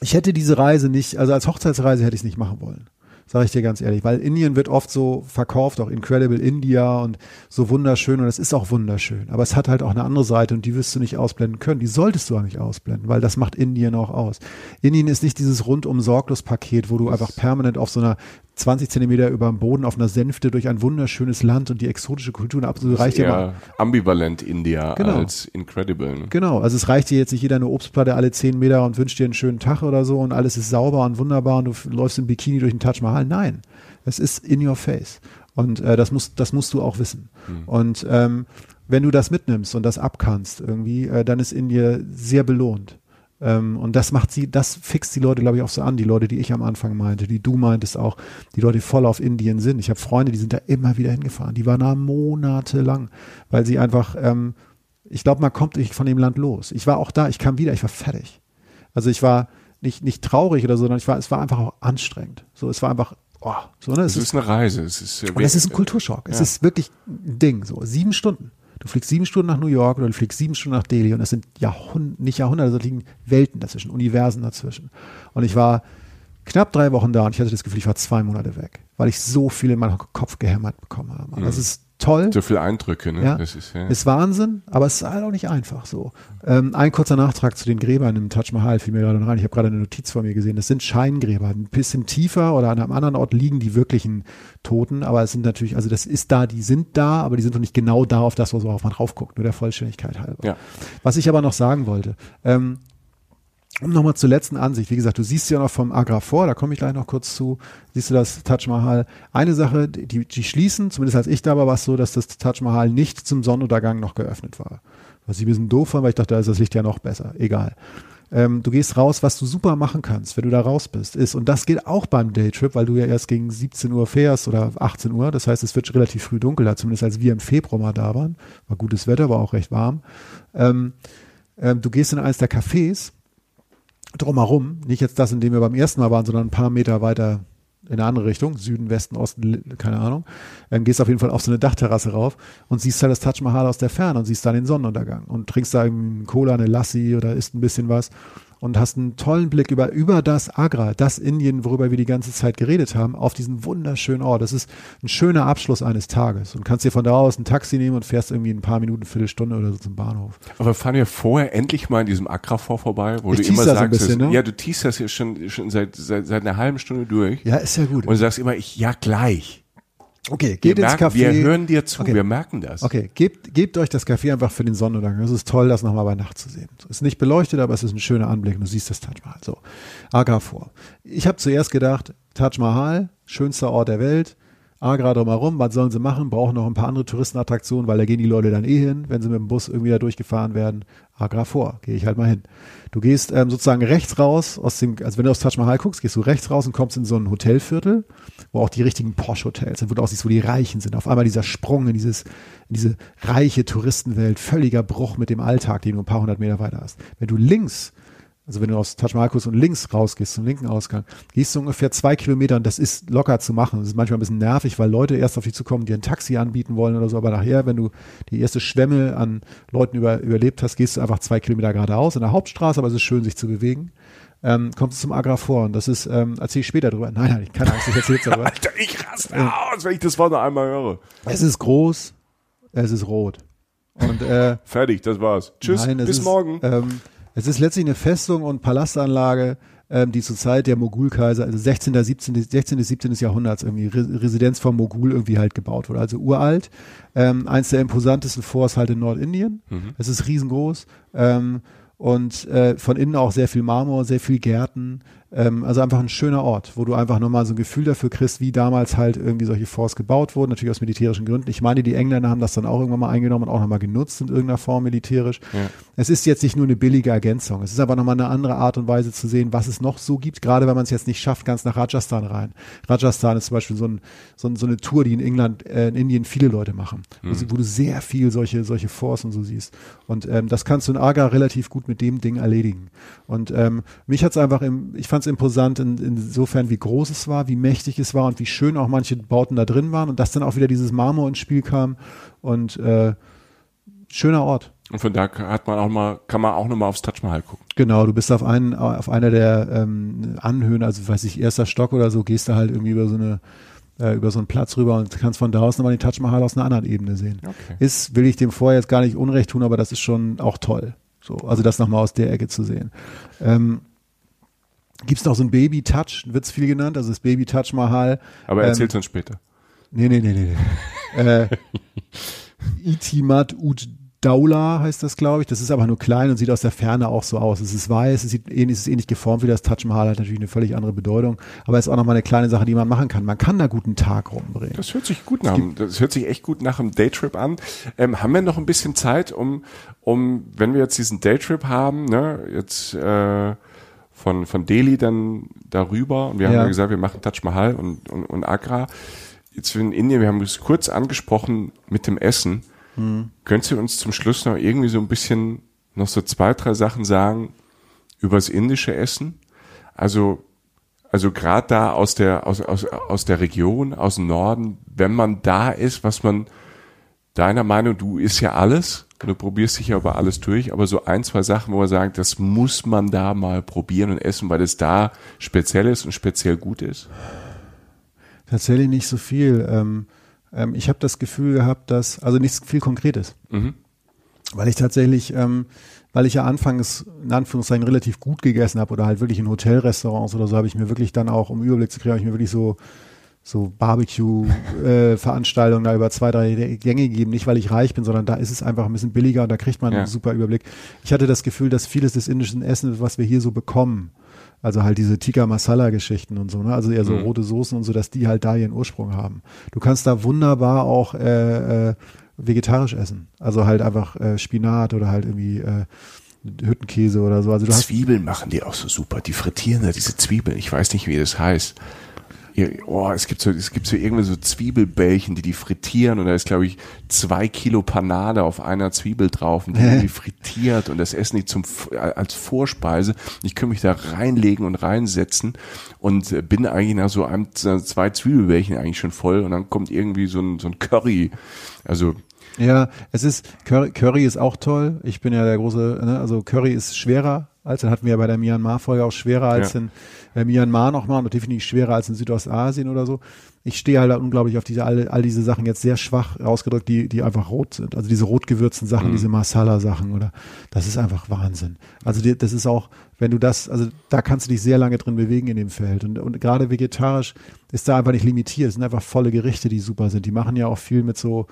ich hätte diese Reise nicht, also als Hochzeitsreise hätte ich es nicht machen wollen. Sage ich dir ganz ehrlich, weil Indien wird oft so verkauft, auch Incredible India und so wunderschön und es ist auch wunderschön. Aber es hat halt auch eine andere Seite und die wirst du nicht ausblenden können. Die solltest du auch nicht ausblenden, weil das macht Indien auch aus. Indien ist nicht dieses rundum sorglos Paket, wo du einfach permanent auf so einer 20 Zentimeter über dem Boden auf einer Sänfte durch ein wunderschönes Land und die exotische Kultur absolut reicht dir mal. ambivalent India genau. als incredible. Ne? Genau, also es reicht dir jetzt nicht jeder eine Obstplatte alle 10 Meter und wünscht dir einen schönen Tag oder so und alles ist sauber und wunderbar und du läufst im Bikini durch den Taj Mahal. Nein, es ist in your face und äh, das, muss, das musst du auch wissen. Mhm. Und ähm, wenn du das mitnimmst und das abkannst irgendwie, äh, dann ist India sehr belohnt. Ähm, und das macht sie, das fixt die Leute, glaube ich, auch so an, die Leute, die ich am Anfang meinte, die du meintest auch, die Leute, die voll auf Indien sind. Ich habe Freunde, die sind da immer wieder hingefahren. Die waren da monatelang, weil sie einfach, ähm, ich glaube, man kommt nicht von dem Land los. Ich war auch da, ich kam wieder, ich war fertig. Also ich war nicht, nicht traurig oder so, sondern ich war, es war einfach auch anstrengend. So, es war einfach, oh, so, ne? Es, es ist, ist, eine Reise. Es ist, und es ist ein Kulturschock. Ja. Es ist wirklich ein Ding, so. Sieben Stunden. Du fliegst sieben Stunden nach New York oder du fliegst sieben Stunden nach Delhi und das sind Jahrhunderte, nicht Jahrhunderte, da liegen Welten dazwischen, Universen dazwischen. Und ich war knapp drei Wochen da und ich hatte das Gefühl, ich war zwei Monate weg, weil ich so viel in meinen Kopf gehämmert bekommen habe. Mhm. Das ist toll. So viele Eindrücke, ne? Ja, das ist, ja. ist Wahnsinn, aber es ist halt auch nicht einfach so. Ähm, ein kurzer Nachtrag zu den Gräbern im Taj Mahal fiel mir gerade rein. Ich habe gerade eine Notiz vor mir gesehen. Das sind Scheingräber. Ein bisschen tiefer oder an einem anderen Ort liegen die wirklichen Toten, aber es sind natürlich, also das ist da, die sind da, aber die sind noch nicht genau da auf das, worauf man drauf guckt, nur der Vollständigkeit halber. Ja. Was ich aber noch sagen wollte, ähm, um nochmal zur letzten Ansicht, wie gesagt, du siehst ja noch vom Agra vor, da komme ich gleich noch kurz zu, siehst du das Taj Mahal. Eine Sache, die, die schließen, zumindest als ich da war, war es so, dass das Taj Mahal nicht zum Sonnenuntergang noch geöffnet war. Was ich ein bisschen doof fand, weil ich dachte, da ist das Licht ja noch besser. Egal. Ähm, du gehst raus, was du super machen kannst, wenn du da raus bist, ist, und das geht auch beim Daytrip, weil du ja erst gegen 17 Uhr fährst oder 18 Uhr, das heißt, es wird relativ früh dunkel, da zumindest als wir im Februar mal da waren, war gutes Wetter, war auch recht warm. Ähm, ähm, du gehst in eines der Cafés, drumherum, nicht jetzt das, in dem wir beim ersten Mal waren, sondern ein paar Meter weiter in eine andere Richtung, Süden, Westen, Osten, keine Ahnung, ähm, gehst auf jeden Fall auf so eine Dachterrasse rauf und siehst halt das Taj Mahal aus der Ferne und siehst da den Sonnenuntergang und trinkst da einen Cola, eine Lassi oder isst ein bisschen was und hast einen tollen Blick über, über das Agra, das Indien, worüber wir die ganze Zeit geredet haben, auf diesen wunderschönen Ort. Das ist ein schöner Abschluss eines Tages und kannst dir von da aus ein Taxi nehmen und fährst irgendwie ein paar Minuten, Viertelstunde oder so zum Bahnhof. Aber fahren wir vorher endlich mal in diesem Agra-Vor vorbei, wo ich du immer sagst, bisschen, ne? ja, du das ja schon, schon seit, seit, seit einer halben Stunde durch. Ja, ist ja gut. Und du sagst immer, ich, ja, gleich. Okay, geht wir ins merken, Café. Wir hören dir zu, okay. wir merken das. Okay, gebt, gebt euch das Café einfach für den Sonnenuntergang. Es ist toll, das nochmal bei Nacht zu sehen. Ist nicht beleuchtet, aber es ist ein schöner Anblick. Du siehst das Taj Mahal. So, Agra vor. Ich habe zuerst gedacht, Taj Mahal, schönster Ort der Welt. Agra drumherum, was sollen sie machen? Brauchen noch ein paar andere Touristenattraktionen, weil da gehen die Leute dann eh hin, wenn sie mit dem Bus irgendwie da durchgefahren werden. Agra vor, gehe ich halt mal hin. Du gehst ähm, sozusagen rechts raus aus dem, also wenn du aus Taj Mahal guckst, gehst du rechts raus und kommst in so ein Hotelviertel, wo auch die richtigen Porsche-Hotels sind, wo du aussiehst, wo die Reichen sind. Auf einmal dieser Sprung in dieses, in diese reiche Touristenwelt, völliger Bruch mit dem Alltag, den du ein paar hundert Meter weiter hast. Wenn du links also wenn du aus Taj Mahal und links rausgehst, zum linken Ausgang, gehst du ungefähr zwei Kilometer und das ist locker zu machen. Das ist manchmal ein bisschen nervig, weil Leute erst auf dich zukommen, die ein Taxi anbieten wollen oder so, aber nachher, wenn du die erste Schwemme an Leuten über, überlebt hast, gehst du einfach zwei Kilometer geradeaus in der Hauptstraße, aber es ist schön, sich zu bewegen. Ähm, kommst du zum Agra vor und das ist, ähm, erzähle ich später drüber. Nein, nein, ich kann Angst, ich erzähle es darüber. Alter, ich raste ähm, aus, wenn ich das Wort noch einmal höre. Es ist groß, es ist rot. Und, äh, Fertig, das war's. Tschüss, nein, bis ist, morgen. Ähm, es ist letztlich eine Festung und Palastanlage, ähm, die zur Zeit der Mogulkaiser, also 16. 17. 16. 17. Jahrhunderts irgendwie Re Residenz vom Mogul irgendwie halt gebaut wurde. Also uralt. Ähm, eins der imposantesten Forts halt in Nordindien. Mhm. Es ist riesengroß. Ähm, und äh, von innen auch sehr viel Marmor, sehr viel Gärten. Ähm, also einfach ein schöner Ort, wo du einfach nochmal so ein Gefühl dafür kriegst, wie damals halt irgendwie solche Forts gebaut wurden, natürlich aus militärischen Gründen. Ich meine, die Engländer haben das dann auch irgendwann mal eingenommen und auch nochmal genutzt in irgendeiner Form militärisch. Ja. Es ist jetzt nicht nur eine billige Ergänzung, es ist aber nochmal eine andere Art und Weise zu sehen, was es noch so gibt, gerade wenn man es jetzt nicht schafft, ganz nach Rajasthan rein. Rajasthan ist zum Beispiel so, ein, so, ein, so eine Tour, die in England, äh, in Indien viele Leute machen, wo, sie, wo du sehr viel solche, solche Forts und so siehst. Und ähm, das kannst du in Agra relativ gut mit dem Ding erledigen. Und ähm, mich hat's einfach, im, ich fand es imposant in, insofern, wie groß es war, wie mächtig es war und wie schön auch manche Bauten da drin waren und dass dann auch wieder dieses Marmor ins Spiel kam und äh, schöner Ort. Und von da hat man auch mal, kann man auch nochmal aufs Taj Mahal gucken. Genau, du bist auf einen, auf einer der ähm, Anhöhen, also weiß ich, erster Stock oder so, gehst du halt irgendwie über so eine äh, über so einen Platz rüber und kannst von da aus nochmal den Taj Mahal aus einer anderen Ebene sehen. Okay. Ist, will ich dem vorher jetzt gar nicht Unrecht tun, aber das ist schon auch toll. So, also das nochmal aus der Ecke zu sehen. Ähm, Gibt es noch so ein Baby Touch, wird es viel genannt, also das Baby Taj Mahal. Aber Ähm, erzähl's uns später. Nee, nee, nee, nee. nee. äh, Itimat Ud Daula heißt das, glaube ich. Das ist aber nur klein und sieht aus der Ferne auch so aus. Es ist weiß, es, sieht ähnlich, es ist ähnlich geformt wie das Taj Mahal, hat natürlich eine völlig andere Bedeutung. Aber es ist auch nochmal eine kleine Sache, die man machen kann. Man kann da guten Tag rumbringen. Das hört sich gut nach, das hört sich echt gut nach einem Daytrip an. Ähm, haben wir noch ein bisschen Zeit, um, um, wenn wir jetzt diesen Daytrip haben, ne, jetzt äh, von, von Delhi dann darüber, und wir haben Ja. ja gesagt, wir machen Taj Mahal und, und, und Agra. Jetzt in Indien, wir haben es kurz angesprochen mit dem Essen. Könntest du uns zum Schluss noch irgendwie so ein bisschen noch so zwei, drei Sachen sagen über das indische Essen? Also, also gerade da aus der, aus, aus, aus der Region, aus dem Norden, wenn man da ist, was man deiner Meinung, du isst ja alles, du probierst dich ja über alles durch, aber so ein, zwei Sachen, wo man sagt, das muss man da mal probieren und essen, weil es da speziell ist und speziell gut ist. Tatsächlich nicht so viel. Ähm, ähm, ich habe das Gefühl gehabt, dass, also nicht viel Konkretes. Mhm. Weil ich tatsächlich, ähm, weil ich ja anfangs in Anführungszeichen relativ gut gegessen habe oder halt wirklich in Hotelrestaurants oder so, habe ich mir wirklich dann auch, um Überblick zu kriegen, habe ich mir wirklich so so Barbecue-Veranstaltungen da über zwei, drei Gänge gegeben. Nicht, weil ich reich bin, sondern da ist es einfach ein bisschen billiger und da kriegt man Ja. einen super Überblick. Ich hatte das Gefühl, dass vieles des indischen Essens, was wir hier so bekommen, also halt diese Tikka Masala Geschichten und so, ne? Also eher so Mhm. rote Soßen und so, dass die halt da ihren Ursprung haben. Du kannst da wunderbar auch äh, äh, vegetarisch essen. Also halt einfach äh, Spinat oder halt irgendwie äh, Hüttenkäse oder so. Also du hast Zwiebeln machen die auch so super. Die frittieren da diese Zwiebeln. Ich weiß nicht, wie das heißt. Ja, Oh, es gibt so, es gibt so irgendwie so Zwiebelbällchen, die die frittieren und da ist, glaube ich, zwei Kilo Panade auf einer Zwiebel drauf und die werden die frittiert und das essen die zum, als Vorspeise. Ich kann mich da reinlegen und reinsetzen und äh, bin eigentlich nach so einem, zwei Zwiebelbällchen eigentlich schon voll und dann kommt irgendwie so ein, so ein Curry. Also, Ja, es ist, Curry, Curry ist auch toll. Ich bin ja der große, ne, also Curry ist schwerer als, dann hatten wir ja bei der Myanmar-Folge auch schwerer als Ja. in äh, Myanmar nochmal und definitiv schwerer als in Südostasien oder so. Ich stehe halt unglaublich auf diese, all, all diese Sachen jetzt sehr schwach ausgedrückt, die, die einfach rot sind. Also diese rot gewürzten Sachen, diese Masala-Sachen oder, das ist einfach Wahnsinn. Also die, das ist auch, wenn du das, also da kannst du dich sehr lange drin bewegen in dem Feld. Und, und gerade vegetarisch ist da einfach nicht limitiert. Es sind einfach volle Gerichte, die super sind. Die machen ja auch viel mit so,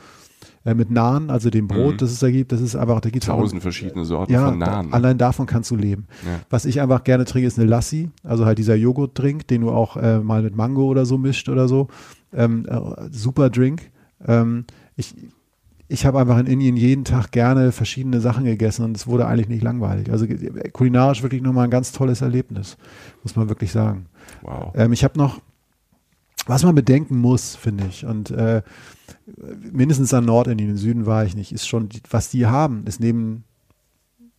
äh, mit Naan, also dem Brot, das es da gibt. Das ist einfach, da gibt es tausend verschiedene Sorten ja, von Nahen. da, allein davon kannst du leben. Ja. Was ich einfach gerne trinke, ist eine Lassi, also halt dieser Joghurt-Drink, den du auch äh, mal mit Mango oder so mischt oder so. Ähm, äh, super Drink. Ähm, ich ich habe einfach in Indien jeden Tag gerne verschiedene Sachen gegessen und es wurde eigentlich nicht langweilig. Also äh, kulinarisch wirklich nochmal ein ganz tolles Erlebnis, muss man wirklich sagen. Wow. Ähm, ich habe noch, was man bedenken muss, finde ich, und äh, mindestens an Nordindien, im Süden war ich nicht, ist schon, was die haben, ist neben,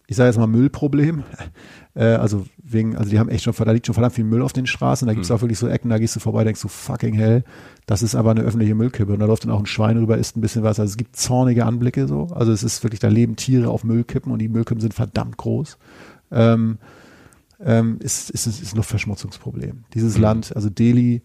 ich sage jetzt mal Müllproblem, äh, also wegen, also die haben echt schon, da liegt schon verdammt viel Müll auf den Straßen, da gibt es auch wirklich so Ecken, da gehst du vorbei, denkst du, fucking hell, das ist aber eine öffentliche Müllkippe. Und da läuft dann auch ein Schwein rüber, isst ein bisschen was, also es gibt zornige Anblicke so, also es ist wirklich, da leben Tiere auf Müllkippen und die Müllkippen sind verdammt groß. Ähm, ähm, ist, ist, ist ein Luftverschmutzungsproblem. Dieses Land, also Delhi,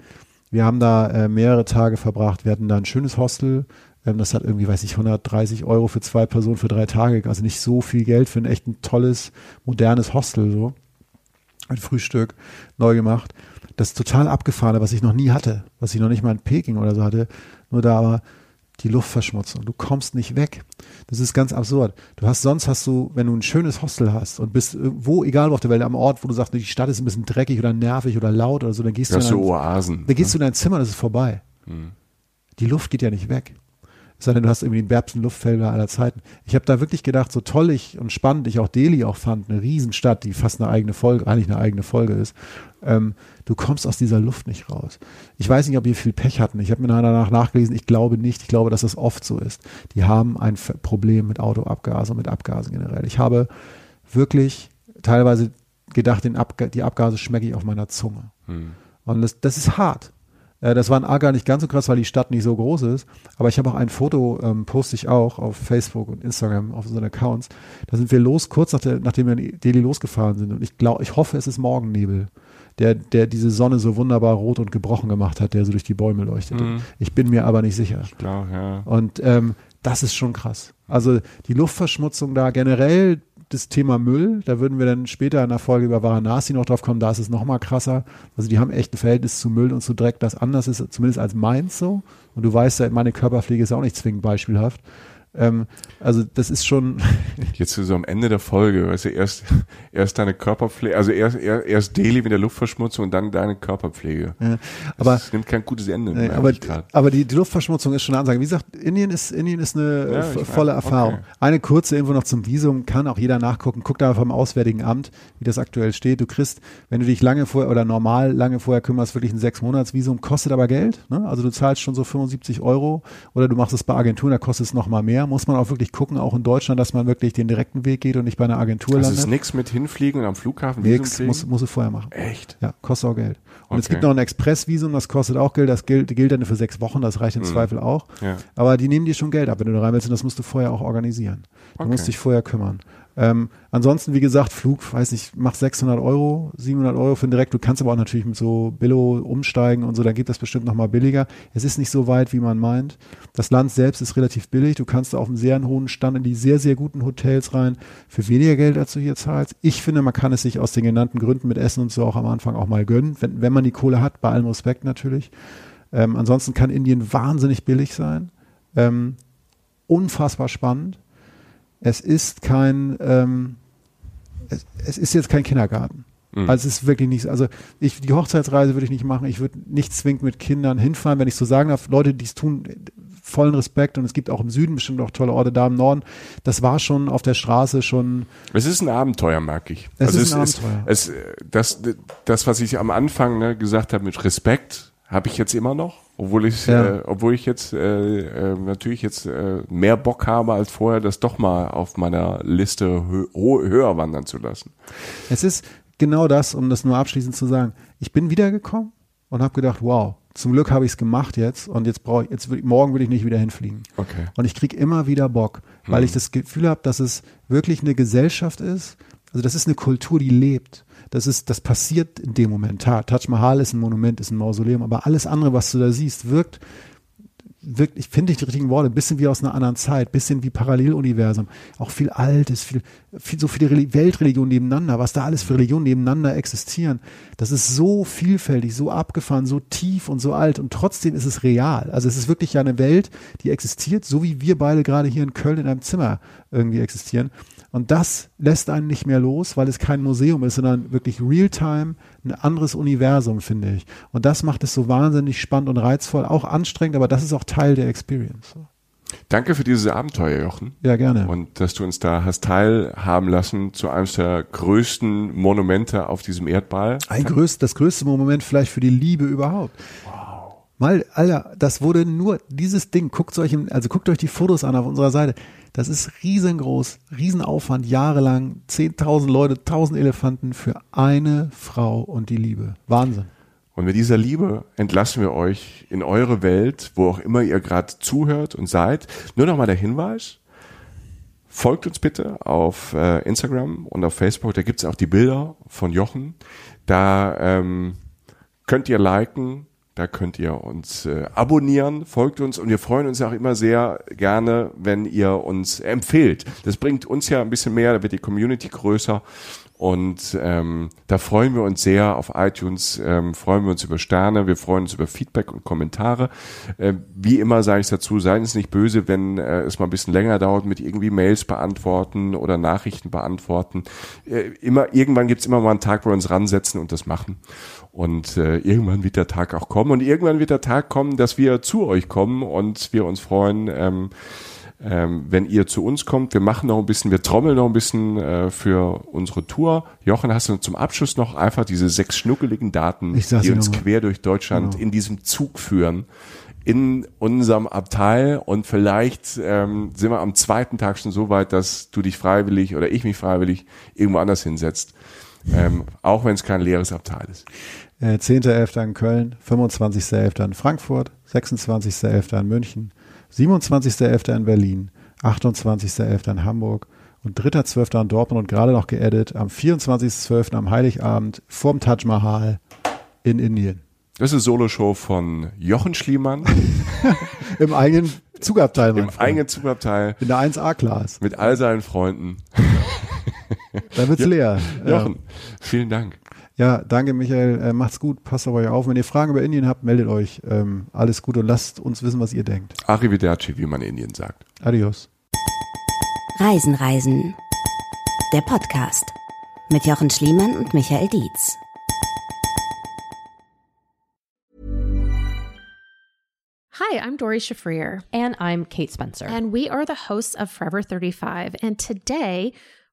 wir haben da äh, mehrere Tage verbracht. Wir hatten da ein schönes Hostel. Ähm, das hat irgendwie, weiß ich, 130 Euro für zwei Personen für drei Tage. Also nicht so viel Geld für ein echt ein tolles, modernes Hostel so. ein Frühstück neu gemacht. Das total abgefahren, was ich noch nie hatte, was ich noch nicht mal in Peking oder so hatte. Nur da aber die Luftverschmutzung. Du kommst nicht weg. Das ist ganz absurd. Du hast sonst hast du, wenn du ein schönes Hostel hast und bist wo, egal wo auf der Welt, am Ort, wo du sagst, die Stadt ist ein bisschen dreckig oder nervig oder laut oder so, dann gehst Das du in dein, Oasen. dann gehst du in dein Zimmer, das ist vorbei. Hm. Die Luft geht ja nicht weg. Denn, du hast irgendwie den derbsten Luftfelder aller Zeiten. Ich habe da wirklich gedacht, so toll ich und spannend ich auch Delhi auch fand, eine Riesenstadt, die fast eine eigene Folge, eigentlich eine eigene Folge ist. Ähm, du kommst aus dieser Luft nicht raus. Ich weiß nicht, ob wir viel Pech hatten. Ich habe mir danach nachgelesen, ich glaube nicht. Ich glaube, dass das oft so ist. Die haben ein Problem mit Autoabgasen und mit Abgasen generell. Ich habe wirklich teilweise gedacht, Abga die Abgase schmecke ich auf meiner Zunge. Hm. Und das, das ist hart. Äh, Das war in Agar nicht ganz so krass, weil die Stadt nicht so groß ist. Aber ich habe auch ein Foto, ähm, poste ich auch auf Facebook und Instagram, auf unseren Accounts. Da sind wir los, kurz nach der, nachdem wir in Delhi losgefahren sind. Und ich glaube, ich hoffe, es ist Morgennebel, der, der diese Sonne so wunderbar rot und gebrochen gemacht hat, der so durch die Bäume leuchtete. Mhm. Ich bin mir aber nicht sicher. Klar, ja. Und ähm, das ist schon krass. Also die Luftverschmutzung da generell, das Thema Müll, da würden wir dann später in der Folge über Varanasi noch drauf kommen, da ist es noch mal krasser. Also die haben echt ein Verhältnis zu Müll und zu Dreck, das anders ist, zumindest als meins so. Und du weißt ja, meine Körperpflege ist auch nicht zwingend beispielhaft. Ähm, also das ist schon, Jetzt so am Ende der Folge, weißt du, erst, erst deine Körperpflege, also erst, erst, erst Daily mit der Luftverschmutzung und dann deine Körperpflege. ja, aber das nimmt kein gutes Ende. Merke aber, aber die, die Luftverschmutzung ist schon eine Ansage. Wie gesagt, Indien ist, Indien ist eine Ja, volle Erfahrung. Okay. Eine kurze Info noch zum Visum, kann auch jeder nachgucken. Guck da vom Auswärtigen Amt, wie das aktuell steht. Du kriegst, wenn du dich lange vorher oder normal lange vorher kümmerst, wirklich ein Sechs-Monats-Visum, kostet aber Geld. Ne? Also du zahlst schon so 75 Euro oder du machst es bei Agenturen, da kostet es noch mal Muss man auch wirklich gucken, auch in Deutschland, dass man wirklich den direkten Weg geht und nicht bei einer Agentur Also es ist landet. nichts mit hinfliegen und am Flughafen Nix, muss, muss du vorher machen. Echt? Ja, kostet auch Geld. Und es Okay. gibt noch ein Expressvisum, das kostet auch Geld, das gilt, gilt dann für sechs Wochen, das reicht im Zweifel auch. Ja. Aber die nehmen dir schon Geld ab, wenn du da rein willst und das musst du vorher auch organisieren. Du Okay. musst dich vorher kümmern. Ähm, ansonsten, wie gesagt, Flug, weiß nicht, mach 600 Euro, 700 Euro für den Direkt. Du kannst aber auch natürlich mit so Billo umsteigen und so, dann geht das bestimmt nochmal billiger. Es ist nicht so weit, wie man meint. Das Land selbst ist relativ billig. Du kannst auf einem sehr hohen Stand in die sehr, sehr guten Hotels rein für weniger Geld, als du hier zahlst. Ich finde, man kann es sich aus den genannten Gründen mit Essen und so auch am Anfang auch mal gönnen, wenn, wenn man die Kohle hat, bei allem Respekt natürlich. Ähm, ansonsten kann Indien wahnsinnig billig sein. Ähm, unfassbar spannend. Es ist kein, ähm, es, es ist jetzt kein Kindergarten. Mhm. Also es ist wirklich nichts. Also ich, die Hochzeitsreise würde ich nicht machen. Ich würde nicht zwingend mit Kindern hinfahren, wenn ich so sagen darf. Leute, die es tun, vollen Respekt. Und es gibt auch im Süden bestimmt auch tolle Orte, da im Norden. Das war schon auf der Straße schon. Es ist ein Abenteuer, merke ich. Es ist ein Es, Abenteuer. es, das, das, was ich am Anfang ne, gesagt habe mit Respekt, habe ich jetzt immer noch, obwohl ich, Ja. äh, obwohl ich jetzt äh, äh, natürlich jetzt äh, mehr Bock habe als vorher, das doch mal auf meiner Liste hö höher wandern zu lassen. Es ist genau das, um das nur abschließend zu sagen. Ich bin wiedergekommen und habe gedacht, wow, zum Glück habe ich es gemacht jetzt und jetzt brauche ich, jetzt will, morgen will ich nicht wieder hinfliegen. Okay. Und ich kriege immer wieder Bock, weil ich das Gefühl habe, dass es wirklich eine Gesellschaft ist. Also das ist eine Kultur, die lebt. Das ist, das passiert in dem Moment. Ta- Taj Mahal ist ein Monument, ist ein Mausoleum, aber alles andere, was du da siehst, wirkt, wirkt, ich finde nicht die richtigen Worte, ein bisschen wie aus einer anderen Zeit, bisschen wie Paralleluniversum. Auch viel Altes, viel, viel, so viele Reli- Weltreligionen nebeneinander, was da alles für Religionen nebeneinander existieren. Das ist so vielfältig, so abgefahren, so tief und so alt und trotzdem ist es real. Also es ist wirklich ja eine Welt, die existiert, so wie wir beide gerade hier in Köln in einem Zimmer irgendwie existieren. Und das lässt einen nicht mehr los, weil es kein Museum ist, sondern wirklich Realtime, ein anderes Universum, finde ich. Und das macht es so wahnsinnig spannend und reizvoll, auch anstrengend, aber das ist auch Teil der Experience. Danke für dieses Abenteuer, Jochen. Ja, gerne. Und dass du uns da hast teilhaben lassen zu eines der größten Monumente auf diesem Erdball. Ein größt, das größte Moment vielleicht für die Liebe überhaupt. Mal, Alter, das wurde nur dieses Ding. Guckt euch, also guckt euch die Fotos an auf unserer Seite. Das ist riesengroß, Riesenaufwand, jahrelang, 10.000 Leute, 1.000 Elefanten für eine Frau und die Liebe. Wahnsinn. Und mit dieser Liebe entlassen wir euch in eure Welt, wo auch immer ihr gerade zuhört und seid. Nur noch mal der Hinweis. Folgt uns bitte auf äh, Instagram und auf Facebook. Da gibt's auch die Bilder von Jochen. Da ähm, könnt ihr liken, Da könnt ihr uns äh, abonnieren, folgt uns und wir freuen uns auch immer sehr gerne, wenn ihr uns empfehlt. Das bringt uns ja ein bisschen mehr, da wird die Community größer. Und ähm, da freuen wir uns sehr auf iTunes, ähm, freuen wir uns über Sterne, wir freuen uns über Feedback und Kommentare. Äh, wie immer sage ich dazu, seien es nicht böse, wenn äh, es mal ein bisschen länger dauert mit irgendwie Mails beantworten oder Nachrichten beantworten. Äh, immer, irgendwann gibt's immer mal einen Tag, wo wir uns ransetzen und das machen. Und äh, irgendwann wird der Tag auch kommen und irgendwann wird der Tag kommen, dass wir zu euch kommen und wir uns freuen. Ähm, ähm, wenn ihr zu uns kommt. Wir machen noch ein bisschen, wir trommeln noch ein bisschen äh, für unsere Tour. Jochen, hast du zum Abschluss noch einfach diese sechs schnuckeligen Daten, die uns quer durch Deutschland genau. in diesem Zug führen? in unserem Abteil und vielleicht ähm, sind wir am zweiten Tag schon so weit, dass du dich freiwillig oder ich mich freiwillig irgendwo anders hinsetzt, ähm, auch wenn es kein leeres Abteil ist. Äh, 10.11. in Köln, 25.11. in Frankfurt, 26.11. in München, 27.11. in Berlin, 28.11. in Hamburg und 3.12. in Dortmund und gerade noch geedit am 24.12. am Heiligabend vorm Taj Mahal in Indien. Das ist Soloshow von Jochen Schliemann. Im eigenen Zugabteil. Im Freund. eigenen Zugabteil. In der 1A-Class. Mit all seinen Freunden. da wird's leer. Jochen, vielen Dank. Ja, danke Michael. Äh, macht's gut, passt auf euch auf. Wenn ihr Fragen über Indien habt, meldet euch. Ähm, alles gut und lasst uns wissen, was ihr denkt. Arrivederci, wie man in Indien sagt. Adios. Reisen, Reisen. Der Podcast mit Jochen Schliemann und Michael Dietz. Hi, I'm Dori Shafrir. And I'm Kate Spencer. And we are the hosts of Forever 35. And today,